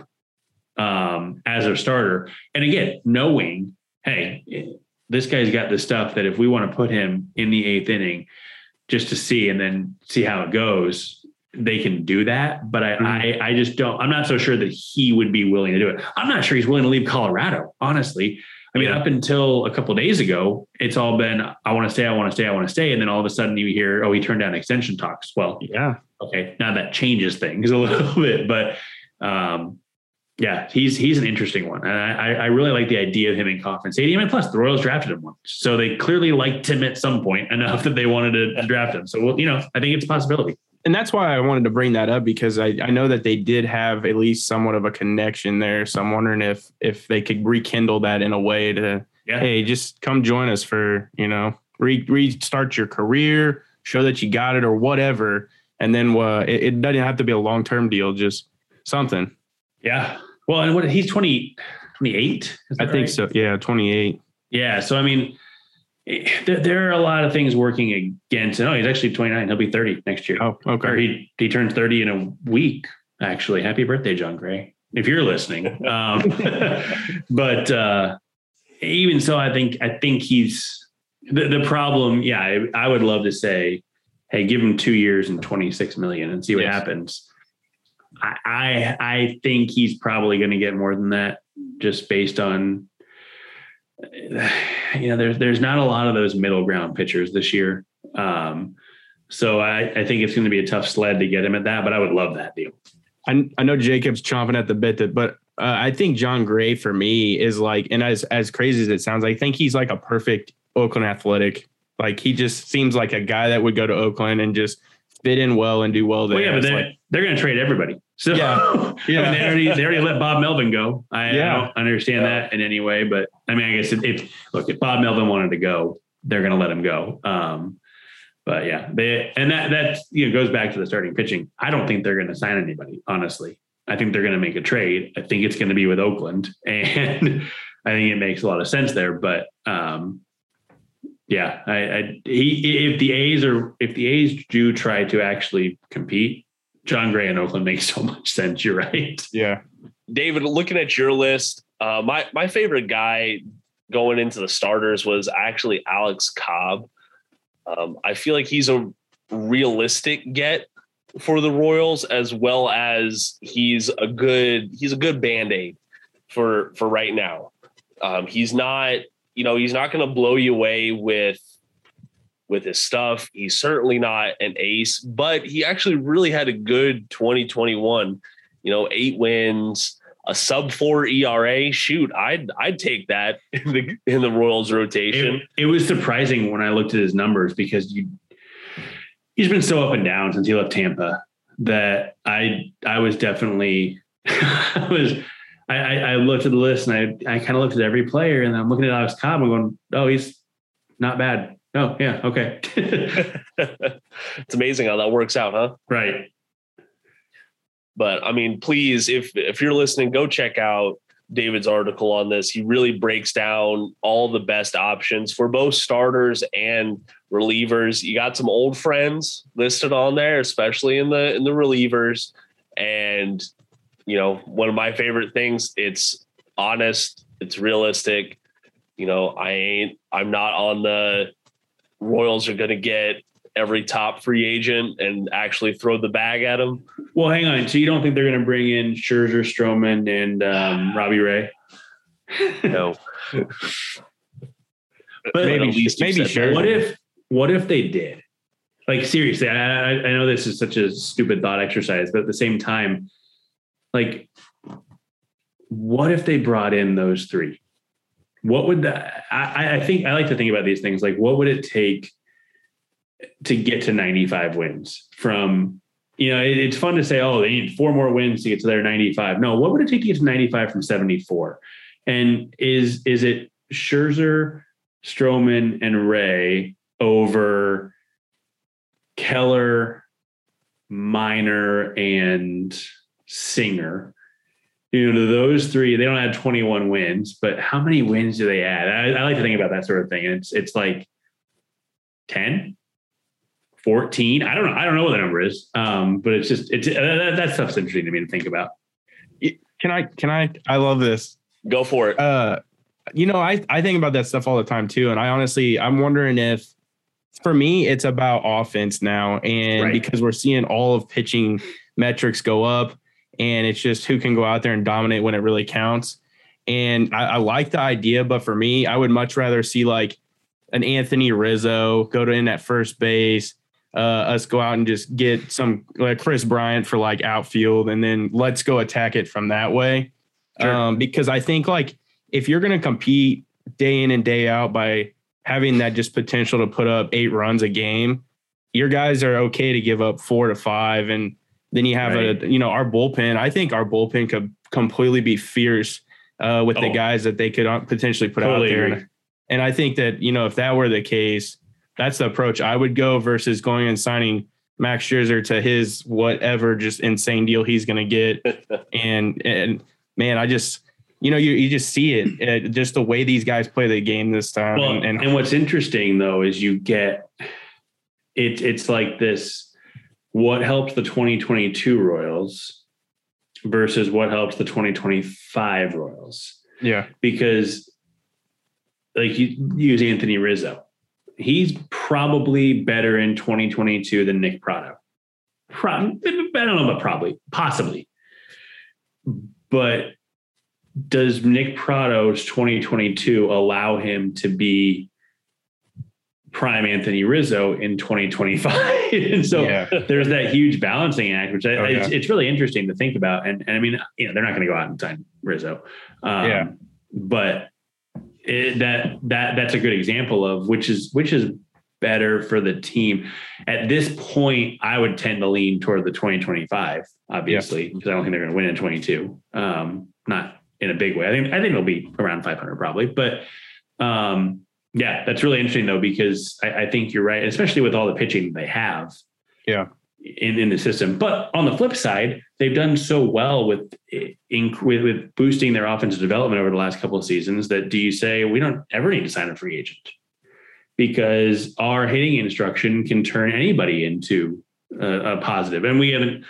um, as a starter. And again, knowing hey, this guy's got the stuff that if we want to put him in the eighth inning just to see and then see how it goes, they can do that. But I, mm-hmm. I, I just don't, I'm not so sure that he would be willing to do it. I'm not sure he's willing to leave Colorado, honestly. I mean, yeah. up until a couple days ago, it's all been, I want to stay, I want to stay, I want to stay. And then all of a sudden you hear, oh, he turned down extension talks. Well, yeah. Okay. Now that changes things [LAUGHS] a little bit, but, um, yeah, he's he's an interesting one, and I, I really like the idea of him in Kauffman Stadium. And plus, the Royals drafted him once, so they clearly liked him at some point enough that they wanted to, draft him. So, well, you know, I think it's a possibility. And that's why I wanted to bring that up because I, I know that they did have at least somewhat of a connection there. So I'm wondering if if they could rekindle that in a way to yeah. hey, just come join us for you know re- restart your career, show that you got it or whatever, and then uh, it, it doesn't have to be a long term deal, just something. Yeah. Well, and what he's 20, 28? I right? think so. Yeah, 28. Yeah. So, I mean, there, there, are a lot of things working against. Oh, he's actually 29. He'll be 30 next year. Oh, okay. Or he, he turns 30 in a week, actually. Happy birthday, Jon Gray, if you're listening. [LAUGHS] Um, but uh, even so, I think, I think he's the, the problem. Yeah, I, I would love to say, hey, give him two years and 26 million and see what yes. happens. I I think he's probably going to get more than that, just based on [SIGHS] you know there's there's not a lot of those middle ground pitchers this year. Um, so I, I think it's going to be a tough sled to get him at that, but I would love that deal. I, I know Jacob's chomping at the bit, that, but uh, I think Jon Gray for me is like, and as as crazy as it sounds, I think he's like a perfect Oakland athletic. Like he just seems like a guy that would go to Oakland and just fit in well and do well there. Well, yeah, but they're, like, they're going to trade everybody. So Yeah. [LAUGHS] yeah, I mean, they already they already let Bob Melvin go. I, Yeah. I don't understand that in any way, but I mean, I guess if, if look if Bob Melvin wanted to go, they're going to let him go. Um, but yeah, they and that that you know goes back to the starting pitching. I don't think they're going to sign anybody. Honestly, I think they're going to make a trade. I think it's going to be with Oakland, [LAUGHS] and I think it makes a lot of sense there. But um, yeah, I, I he, if the A's are if the A's do try to actually compete, Jon Gray in Oakland makes [LAUGHS] so much sense. You're right. yeah, David, looking at your list, uh, my my favorite guy going into the starters was actually Alex Cobb. Um, I feel like he's a realistic get for the Royals, as well as he's a good he's a good band aid for for right now. Um, he's not you know he's not going to blow you away with with his stuff. He's certainly not an ace, but he actually really had a good 2021. You know, eight wins, a sub four ERA. Shoot, I'd I'd take that [LAUGHS] in the in the Royals rotation. It, it was surprising when I looked at his numbers because you he's been so up and down since he left Tampa that I I was definitely [LAUGHS] I was I, I, I looked at the list and I I kind of looked at every player and I'm looking at Alex Cobb and going, oh, he's not bad. Oh, yeah, okay. [LAUGHS] it's amazing how that works out, huh? right. But I mean, please, if if you're listening, go check out David's article on this. He really breaks down all the best options for both starters and relievers. You got some old friends listed on there, especially in the in the relievers. And you know, one of my favorite things, it's honest, it's realistic. You know, I ain't I'm not on the Royals are gonna get every top free agent and actually throw the bag at them. Well, hang on. So you don't think they're going to bring in Scherzer, Stroman, and um, [SIGHS] Robbie Ray? No. [LAUGHS] But maybe maybe sure. What if what if they did? Like seriously, I I know this is such a stupid thought exercise, but at the same time, like, what if they brought in those three? What would that? I, I think I like to think about these things. Like, what would it take to get to 95 wins from? You know, it, it's fun to say, oh, they need four more wins to get to their 95. No, what would it take to get to 95 from 74? And is is it Scherzer, Stroman, and Ray over Keller, Minor, and Singer. You know, those three, they don't add 21 wins, but how many wins do they add? I, I like to think about that sort of thing. And it's it's like 10, 14. I don't know. I don't know what the number is. Um, but it's just it's uh, that, that stuff's interesting to me to think about. can I can I I love this. Go for it. Uh, you know, I I think about that stuff all the time too, and I honestly I'm wondering if for me it's about offense now, and Right. because we're seeing all of pitching metrics go up, and it's just who can go out there and dominate when it really counts. And I, I like the idea, but for me, I would much rather see like an Anthony Rizzo go to in at first base. Uh, us go out and just get some like Kris Bryant for like outfield, and then let's go attack it from that way. Sure. Um, because I think like if you're going to compete day in and day out by having that just potential to put up eight runs a game, your guys are okay to give up four to five, and then you have Right. a you know our bullpen. I think our bullpen could completely be fierce uh, with the Oh. guys that they could uh, potentially put Totally out there. And, and I think that you know if that were the case, that's the approach I would go versus going and signing Max Scherzer to his whatever just insane deal he's going to get. [LAUGHS] and and man, I just you know you you just see it uh, just the way these guys play the game this time. Well, and, and, and what's interesting though is you get it. It's like this: what helped the 2022 Royals versus what helped the 2025 Royals. yeah, Because, like you use Anthony Rizzo, he's probably better in 2022 than Nick Pratto. I don't know but probably, possibly, but does Nick Pratto's 2022 allow him to be prime Anthony Rizzo in 2025. [LAUGHS] and so Yeah. there's that huge balancing act, which I, Oh, yeah. it's, it's really interesting to think about. And, and I mean, you know, they're not going to go out and sign Rizzo. Um, Yeah. But it, that that that's a good example of which is which is better for the team. At this point, I would tend to lean toward the 2025, obviously, because I don't think they're going to win in 22. Um, not in a big way. I think I think it'll be around 500 probably, but um, yeah, that's really interesting though because I, I think you're right, especially with all the pitching they have. Yeah. In, in the system, but on the flip side, they've done so well with, in, with with boosting their offensive development over the last couple of seasons. That do you say we don't ever need to sign a free agent because our hitting instruction can turn anybody into a, a positive, and we haven't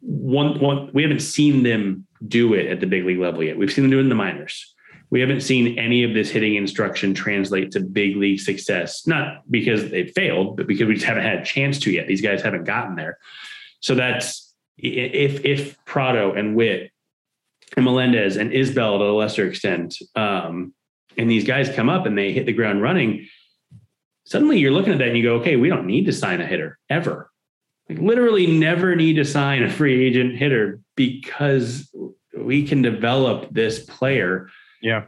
one one we haven't seen them do it at the big league level yet. We've seen them do it in the minors. We haven't seen any of this hitting instruction translate to big league success, not because they failed, but because we just haven't had a chance to yet. These guys haven't gotten there. So that's if if Pratto and Witt and Melendez and Isbel to a lesser extent, um, and these guys come up and they hit the ground running, suddenly you're looking at that and you go, okay, we don't need to sign a hitter ever. Like literally never need to sign a free agent hitter because we can develop this player Yeah.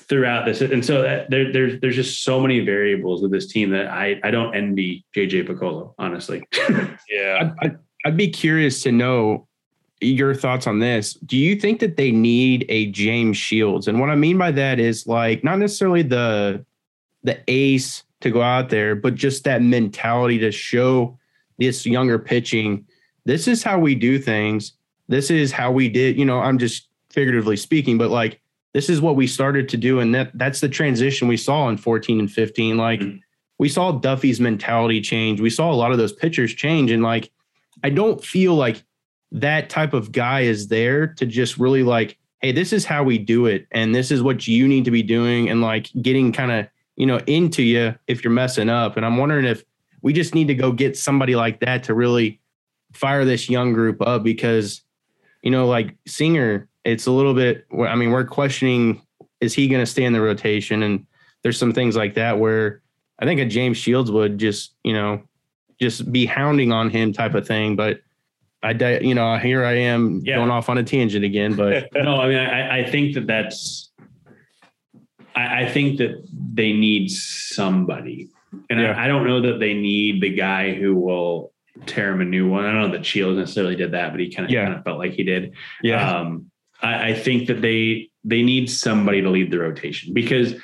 throughout this. And so that, there, there's there's just so many variables with this team that I I don't envy JJ Picollo, honestly. [LAUGHS] Yeah. I'd, I'd, I'd be curious to know your thoughts on this. Do you think that they need a James Shields? And what I mean by that is like not necessarily the the ace to go out there, but just that mentality to show this younger pitching. This is how we do things. This is how we did. You know, I'm just figuratively speaking, but like this is what we started to do, and that that's the transition we saw in 14 and 15. Like Mhm. we saw Duffy's mentality change. We saw a lot of those pitchers change, and like I don't feel like that type of guy is there to just really like, hey, this is how we do it, and this is what you need to be doing, and like getting kind of you know into you if you're messing up. And I'm wondering if we just need to go get somebody like that to really fire this young group up because you know like Singer, it's a little bit. I mean, we're questioning is he going to stay in the rotation, and there's some things like that where I think a James Shields would just you know just be hounding on him type of thing. But I, you know, here I am Yeah. going off on a tangent again. But [LAUGHS] no, I mean, I, I think that that's, I, I think that they need somebody. And Yeah. I, I don't know that they need the guy who will tear him a new one. I don't know that Shields necessarily did that, but he kind of Yeah. kind of felt like he did. yeah, Um, I, I think that they they need somebody to lead the rotation because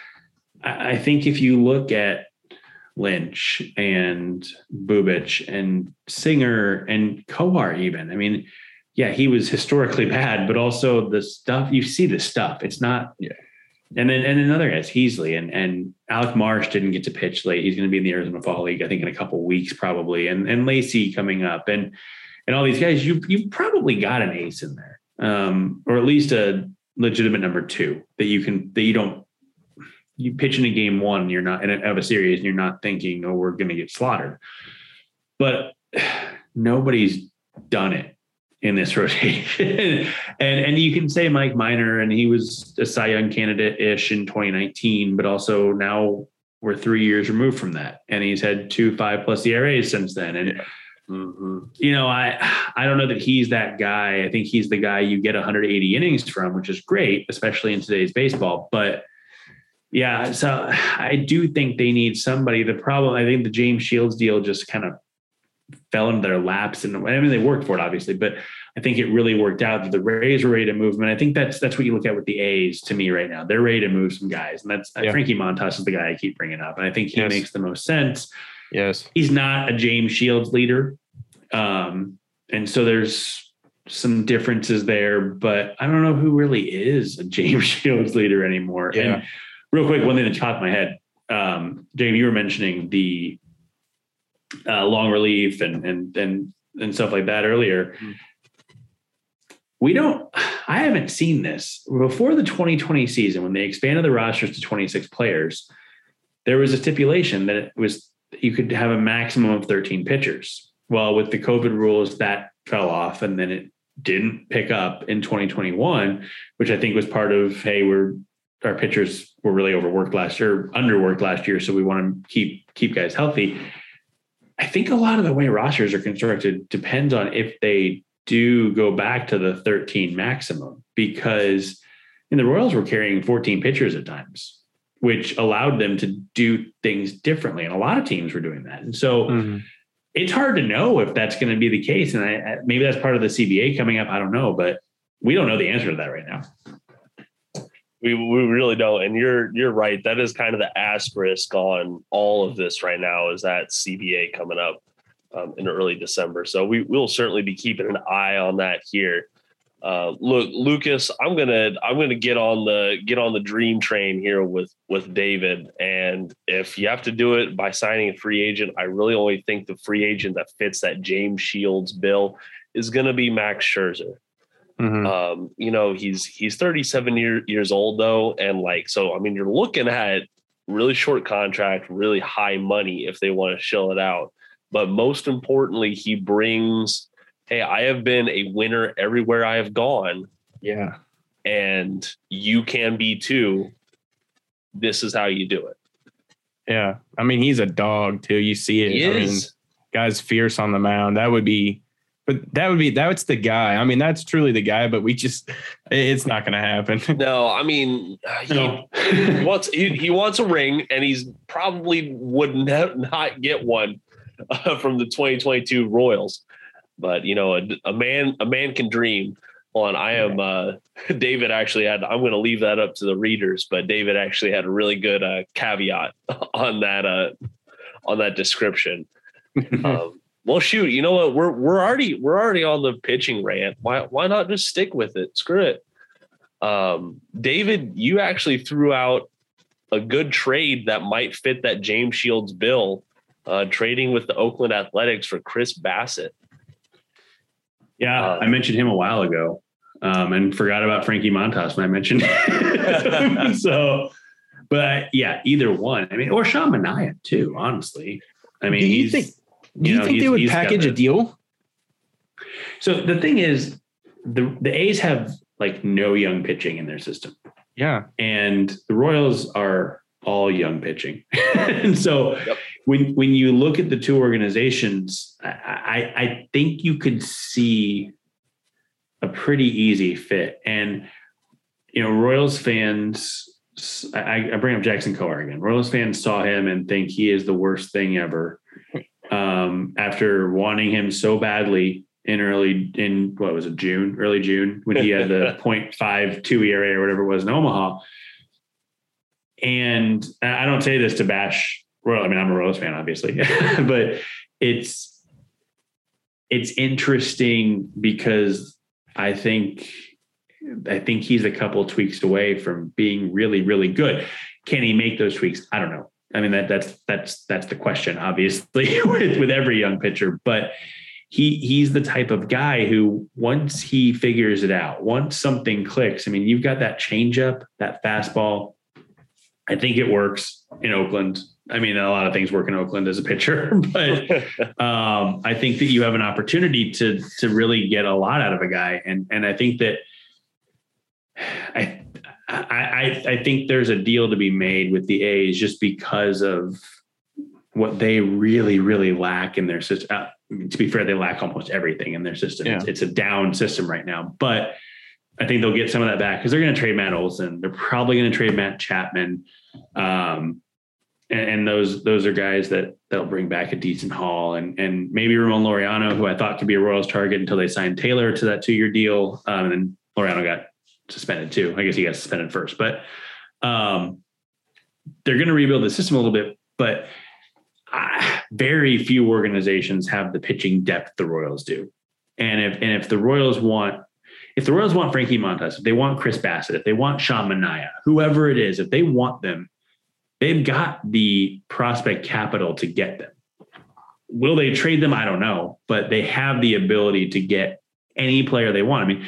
I, I think if you look at Lynch and Bubic and Singer and Kowar, even I mean, yeah, he was historically bad, but also the stuff you see the stuff. It's not. Yeah. And then and another guys, Heasley and and Alec Marsh didn't get to pitch late. He's going to be in the Arizona Fall League, I think, in a couple weeks probably. And and Lacy coming up and and all these guys, you you've probably got an ace in there, um, or at least a legitimate number two that you can that you don't you pitch in a game one, you're not in a, of a series, and you're not thinking, oh, we're going to get slaughtered. But [SIGHS] nobody's done it in this [LAUGHS] rotation, and and you can say Mike Minor, and he was a Cy Young candidate ish in 2019, but also now we're three years removed from that, and he's had two five plus ERAs since then, and Mhm. you know, I I don't know that he's that guy. I think he's the guy you get 180 innings from, which is great, especially in today's baseball. But yeah, so I do think they need somebody. The problem, I think, the James Shields deal just kind of fell into their laps, and I mean, they worked for it, obviously, but I think it really worked out that the Rays were ready to move. And I think that's that's what you look at with the A's to me right now. They're ready to move some guys, and that's Yeah. Frankie Montas is the guy I keep bringing up, and I think he Yes. makes the most sense yes, he's not a James Shields leader. Um, and so there's some differences there, but I don't know who really is a [LAUGHS] James Shields leader anymore. Yeah. And real quick, one thing that popped in my head, um, James, you were mentioning the uh, long relief and and and and stuff like that earlier. We don't. I haven't seen this before the 2020 season when they expanded the rosters to 26 players. There was a stipulation that it was you could have a maximum of 13 pitchers. Well, with the COVID rules, that fell off, and then it didn't pick up in 2021, which I think was part of hey, we're our pitchers were really overworked last year, underworked last year, so we want to keep keep guys healthy. I think a lot of the way rosters are constructed depends on if they do go back to the 13 maximum because in the Royals were carrying 14 pitchers at times, which allowed them to do things differently. And a lot of teams were doing that. And so mm-hmm. it's hard to know if that's going to be the case. And I, maybe that's part of the CBA coming up. I don't know, but we don't know the answer to that right now. We, we really don't. And you're you're right. That is kind of the asterisk on all of this right now is that CBA coming up um, in early December. So we will certainly be keeping an eye on that here. Uh, look, Lucas, I'm gonna I'm gonna get on the get on the dream train here with with David. And if you have to do it by signing a free agent, I really only think the free agent that fits that James Shields bill is gonna be Max Scherzer. Mm-hmm. Um, you know, he's he's 37 year, years old though, and like so. I mean, you're looking at really short contract, really high money if they want to shell it out. But most importantly, he brings, hey, I have been a winner everywhere I have gone. Yeah. And you can be too. This is how you do it. Yeah. I mean, he's a dog too. You see it. He I is. mean, guy's fierce on the mound. That would be but that would be that's the guy. I mean, that's truly the guy. But we just, it's not going to happen. [LAUGHS] No, I mean, he, no. [LAUGHS] wants he, he, wants a ring, and he's probably would not get one uh, from the 2022 Royals. But you know, a, a, man a man can dream. On I am uh, [LAUGHS] David actually had I'm going to leave that up to the readers, but David actually had a really good uh, caveat [LAUGHS] on that uh, on that description. [LAUGHS] um, well, shoot, you know what? We're we're already we're already on the pitching rant. Why why not just stick with it? Screw it. Um, David, you actually threw out a good trade that might fit that James Shields bill, uh, trading with the Oakland Athletics for Chris Bassitt. Yeah, um, I mentioned him a while ago, um, and forgot about Frankie Montas when I mentioned. [LAUGHS] [LAUGHS] so, but yeah, either one. I mean, or Sean Manaea too. Honestly, I mean, do you think do you, you know, think they would package a deal? So the thing is, the the A's have like no young pitching in their system. Yeah, and the Royals are all young pitching, [LAUGHS] and so yep. When when you look at the two organizations, I, I I think you could see a pretty easy fit, and you know Royals fans. I, I bring up Jackson Kowar again. Royals fans saw him and think he is the worst thing ever um, after wanting him so badly in early in what was it June, early June when he had the [LAUGHS] 0.52 ERA or whatever it was in Omaha. And I don't say this to bash Royal. I mean, I'm a Royals fan, obviously, [LAUGHS] but it's it's interesting because I think I think he's a couple tweaks away from being really, really good. Can he make those tweaks? I don't know. I mean that that's that's that's the question, obviously, [LAUGHS] with, with every young pitcher. But he he's the type of guy who once he figures it out, once something clicks. I mean, you've got that changeup, that fastball. I think it works in Oakland. I mean, a lot of things work in Oakland as a pitcher, [LAUGHS] but [LAUGHS] um, I think that you have an opportunity to to really get a lot out of a guy, and and I think that I I, I, I think there's a deal to be made with the A's just because of what they really, really lack in their system. Uh, to be fair, they lack almost everything in their system. Yeah. It's, it's, a down system right now, but I think they'll get some of that back because they're going to trade Matt Olson. They're probably going to trade Matt Chapman. Um, and, and, those those are guys that they'll bring back a decent haul, and and maybe Ramon Laureano, who I thought could be a Royals target until they signed Taylor to that two year deal, um, and then Laureano got suspended too. I guess he got suspended first, but um, they're going to rebuild the system a little bit. But uh, very few organizations have the pitching depth the Royals do. And if and if the Royals want, if the Royals want Frankie Montas, if they want Chris Bassitt, if they want Sean Manaea, whoever it is, if they want them, they've got the prospect capital to get them. Will they trade them? I don't know, but they have the ability to get any player they want. I mean,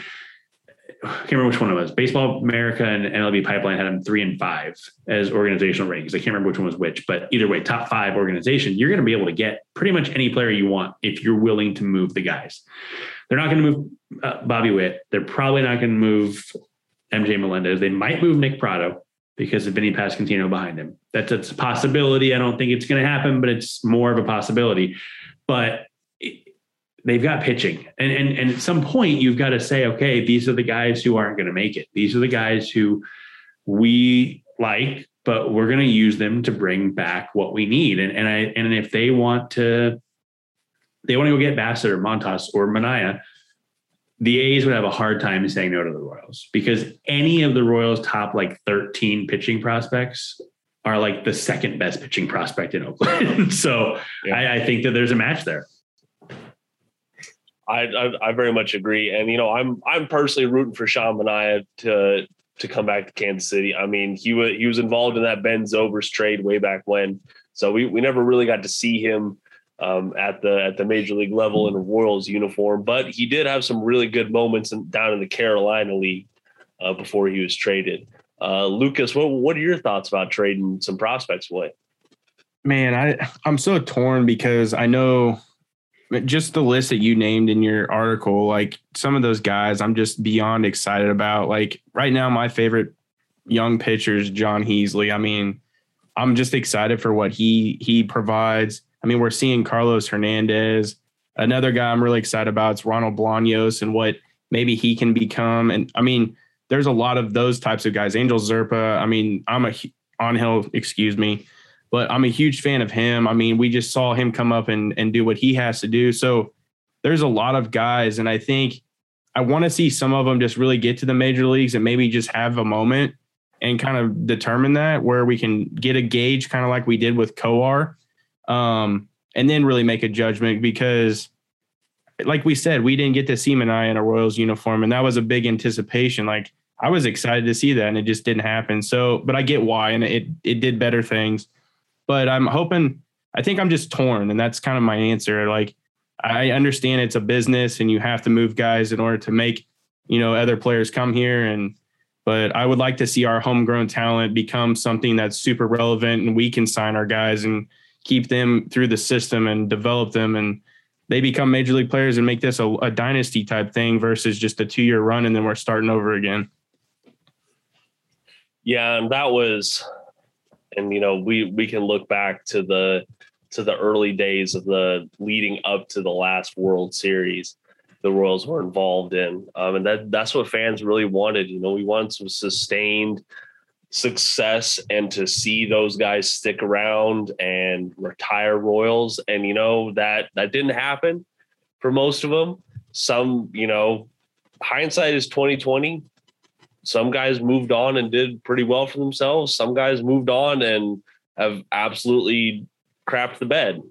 I can't remember which one it was. Baseball America and MLB Pipeline had them three and five as organizational rankings. I can't remember which one was which, but either way, top five organization, you're going to be able to get pretty much any player you want if you're willing to move the guys. They're not going to move uh, Bobby Witt. They're probably not going to move MJ Melendez. They might move Nick Pratto. because of Vinny Pasquantino behind him. That's, that's a possibility. I don't think it's going to happen, but it's more of a possibility. But they've got pitching. And, and, and at some point, you've got to say, okay, these are the guys who aren't going to make it. These are the guys who we like, but we're going to use them to bring back what we need. And, and I, and if they want to, they want to go get Bassitt or Montas or Manaea, the A's would have a hard time saying no to the Royals because any of the Royals' top like 13 pitching prospects are like the second best pitching prospect in Oakland. [LAUGHS] so yeah. I, I, think that there's a match there. I, I, I very much agree, and you know I'm I'm personally rooting for Sean Manaea to to come back to Kansas City. I mean he was he was involved in that Ben Zobrist trade way back when, so we we never really got to see him um, at the at the major league level in a Royals uniform. But he did have some really good moments in, down in the Carolina League uh, before he was traded. Uh, Lucas, what what are your thoughts about trading some prospects away? Man, I I'm so torn because I know just the list that you named in your article, like some of those guys, I'm just beyond excited about. Like right now, my favorite young pitcher is Jon Heasley. I mean, I'm just excited for what he he provides. I mean, we're seeing Carlos Hernandez. Another guy I'm really excited about is Ronald Bolaños and what maybe he can become. And I mean, there's a lot of those types of guys. Angel Zerpa. I mean, I'm a on hill, excuse me, but I'm a huge fan of him. I mean, we just saw him come up and and do what he has to do. So there's a lot of guys, and I think I want to see some of them just really get to the major leagues and maybe just have a moment and kind of determine that where we can get a gauge, kind of like we did with Kowar um, and then really make a judgment because, like we said, we didn't get to see Manaea in a Royals uniform, and that was a big anticipation. Like I was excited to see that, and it just didn't happen. So, but I get why, and it it did better things. But I'm hoping. I think I'm just torn, and that's kind of my answer. Like I understand it's a business, and you have to move guys in order to make you know other players come here and but I would like to see our homegrown talent become something that's super relevant and we can sign our guys and keep them through the system and develop them and they become major league players and make this a, a dynasty type thing versus just a two year run and then we're starting over again. Yeah, and that was, and you know, we we can look back to the to the early days of the leading up to the last World Series the Royals were involved in, um, and that that's what fans really wanted. You know, we wanted some sustained success and to see those guys stick around and retire Royals. And you know that that didn't happen for most of them. Some, you know, hindsight is 2020. Some guys moved on and did pretty well for themselves. Some guys moved on and have absolutely crapped the bed,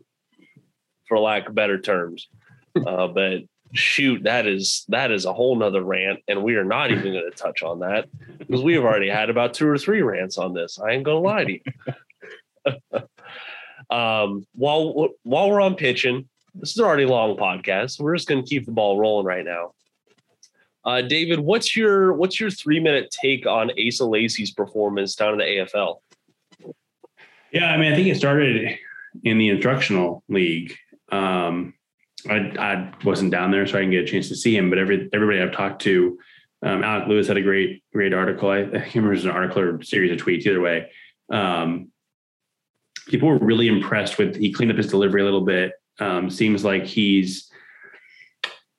for lack of better terms. Uh, [LAUGHS] but shoot that is that is a whole nother rant and we are not even going to touch on that because we have already had about two or three rants on this i ain't gonna lie to you. [LAUGHS] Um, while while we're on pitching this is already a long podcast we're just going to keep the ball rolling right now. Uh, david what's your what's your three minute take on asa lacy's performance down in the afl yeah i mean i think it started in the instructional league. Um, I, I wasn't down there, so I didn't get a chance to see him. But every everybody I've talked to, um, Alec Lewis had a great great article. I, I can't remember it was an article or series of tweets. Either way, um, people were really impressed with. He cleaned up his delivery a little bit. Um, seems like he's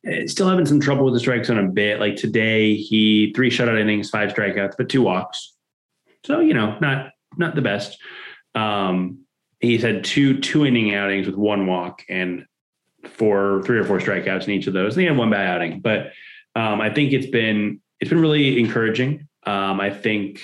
eh, still having some trouble with the strike zone a bit. Like today, he three shutout innings, five strikeouts, but two walks. So you know, not not the best. Um, he's had two two inning outings with one walk and for three or four strikeouts in each of those. And he had one bad outing, but um, I think it's been it's been really encouraging. Um, I think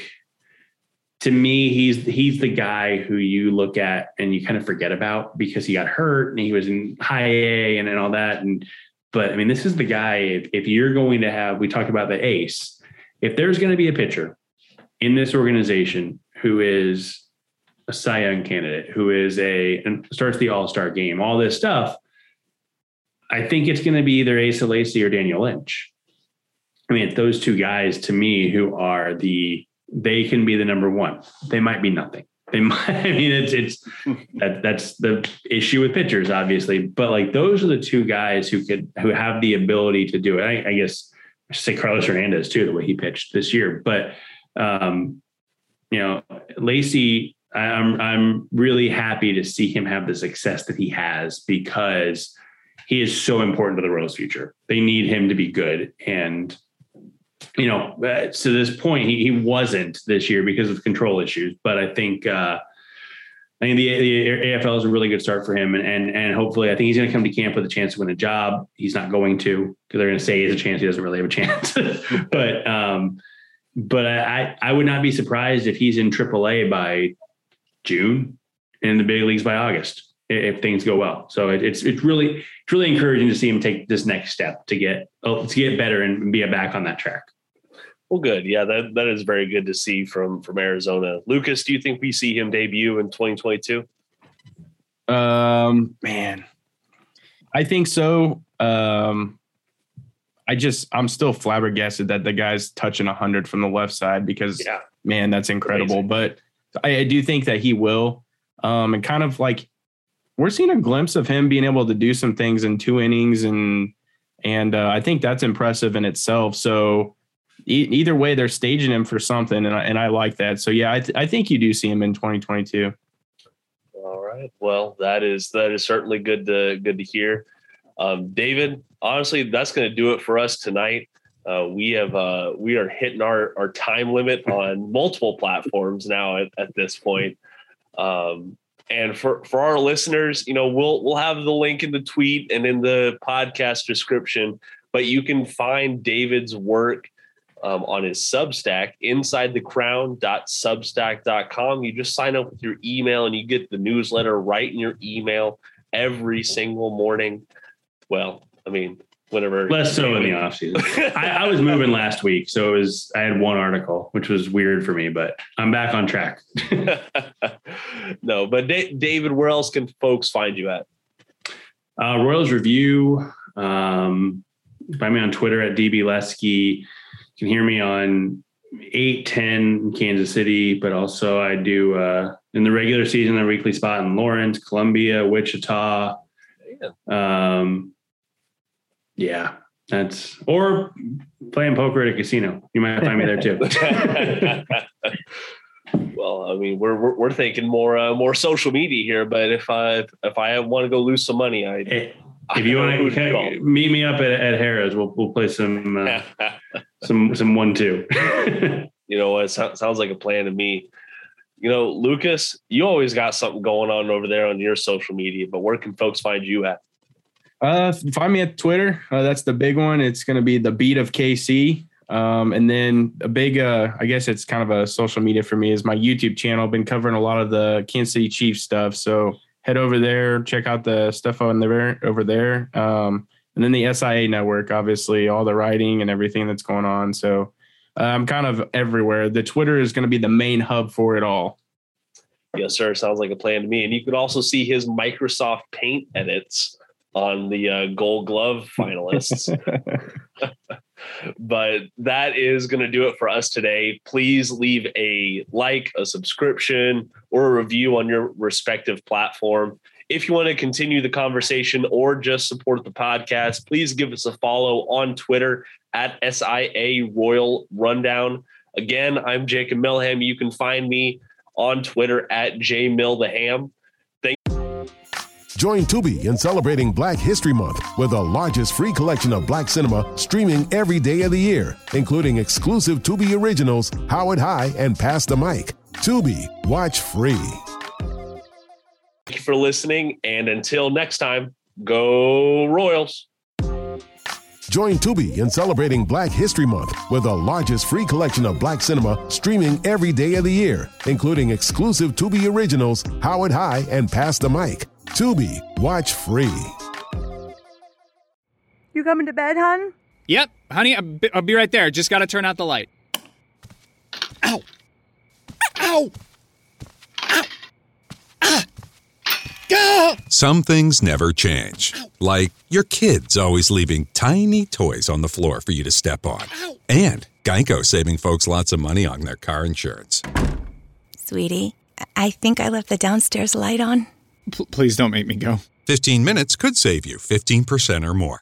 to me, he's he's the guy who you look at and you kind of forget about because he got hurt and he was in high A and, and all that. And but I mean, this is the guy. If, if you're going to have, we talked about the ace. If there's going to be a pitcher in this organization who is a Cy Young candidate, who is a and starts the All Star game, all this stuff, I think it's going to be either Asa Lacy or Daniel Lynch. I mean, those two guys to me who are the they can be the number one. They might be nothing. [LAUGHS] They might. I mean, it's it's [LAUGHS] that that's the issue with pitchers, obviously. But like those are the two guys who could who have the ability to do it. I, I guess I say Carlos Hernandez too, the way he pitched this year. But um, you know, Lacy, I'm I'm really happy to see him have the success that he has because he is so important to the Royals' future. They need him to be good, and you know, uh, to this point, he, he wasn't this year because of control issues. But I think uh, I think the, the AFL is a really good start for him, and and and hopefully, I think he's going to come to camp with a chance to win a job. He's not going to because they're going to say he has a chance. He doesn't really have a chance, [LAUGHS] but. um but I, I would not be surprised if he's in AAA by June and in the big leagues by August if things go well. So it, it's it's really it's really encouraging to see him take this next step to get oh, to get better and be back on that track. Well, good. Yeah, that that is very good to see from from Arizona. Lucas, do you think we see him debut in 2022? Um, man, I think so. Um, I just I'm still flabbergasted that the guy's touching hundred from the left side because yeah. man, that's incredible. Amazing. But I, I, do think that he will. Um, and kind of like we're seeing a glimpse of him being able to do some things in two innings, and and uh, I think that's impressive in itself. So e- either way, they're staging him for something, and I, and I like that. So yeah, I, th- I think you do see him in 2022. All right. Well, that is that is certainly good to good to hear. Um, David, honestly, that's going to do it for us tonight. Uh, we have uh, we are hitting our our time limit on multiple platforms now at, at this point. Um, and for for our listeners, you know, we'll we'll have the link in the tweet and in the podcast description. But you can find David's work um, on his Substack, inside the crown.substack.com. You just sign up with your email and you get the newsletter right in your email every single morning. Well, I mean, whenever less so in the off season. [LAUGHS] I, I, was moving last week, so it was I had one article, which was weird for me, but I'm back on track. [LAUGHS] no, but da- David, where else can folks find you at? Uh, Royals Review. Um, find me on Twitter at DB Lesky. You can hear me on 810 Kansas City, but also I do uh, in the regular season a weekly spot in Lawrence, Columbia, Wichita. Um, yeah, that's or playing poker at a casino. You might find me there too. [LAUGHS] well, I mean, we're, we're, we're thinking more uh, more social media here, but if I if I want to go lose some money, I. Hey, if you want to meet me up at, at Harrah's, we'll we'll play some uh, [LAUGHS] some some one two. [LAUGHS] you know, it sounds like a plan to me. You know, Lucas, you always got something going on over there on your social media, but where can folks find you at? Uh, find me at Twitter. Uh, that's the big one. It's going to be the beat of KC. Um, and then a big, uh, I guess it's kind of a social media for me is my YouTube channel. I've been covering a lot of the Kansas City Chiefs stuff. So head over there, check out the stuff on there over there. Um, and then the SIA network, obviously all the writing and everything that's going on. So uh, I'm kind of everywhere. The Twitter is going to be the main hub for it all. Yes, sir. Sounds like a plan to me. And you could also see his Microsoft Paint edits on the uh, Gold Glove finalists. [LAUGHS] but that is going to do it for us today. Please leave a like, a subscription, or a review on your respective platform. If you want to continue the conversation or just support the podcast, please give us a follow on Twitter at SIA Royal Rundown. Again, I'm Jacob Milham. You can find me on Twitter at jmilltheham. Join Tubi in celebrating Black History Month with the largest free collection of black cinema streaming every day of the year, including exclusive Tubi originals Howard High and Pass the Mic. Tubi, watch free. Thank you for listening, and until next time, go Royals. Join Tubi in celebrating Black History Month with the largest free collection of black cinema streaming every day of the year, including exclusive Tubi originals Howard High and Pass the Mic. Tubi, watch free. You coming to bed, hon? Yep, honey, I'll be right there. Just gotta turn out the light. Ow! Ow! Ow! Ah! Some things never change. Like your kids always leaving tiny toys on the floor for you to step on. And Geico saving folks lots of money on their car insurance. Sweetie, I think I left the downstairs light on. P- please don't make me go. 15 minutes could save you 15% or more.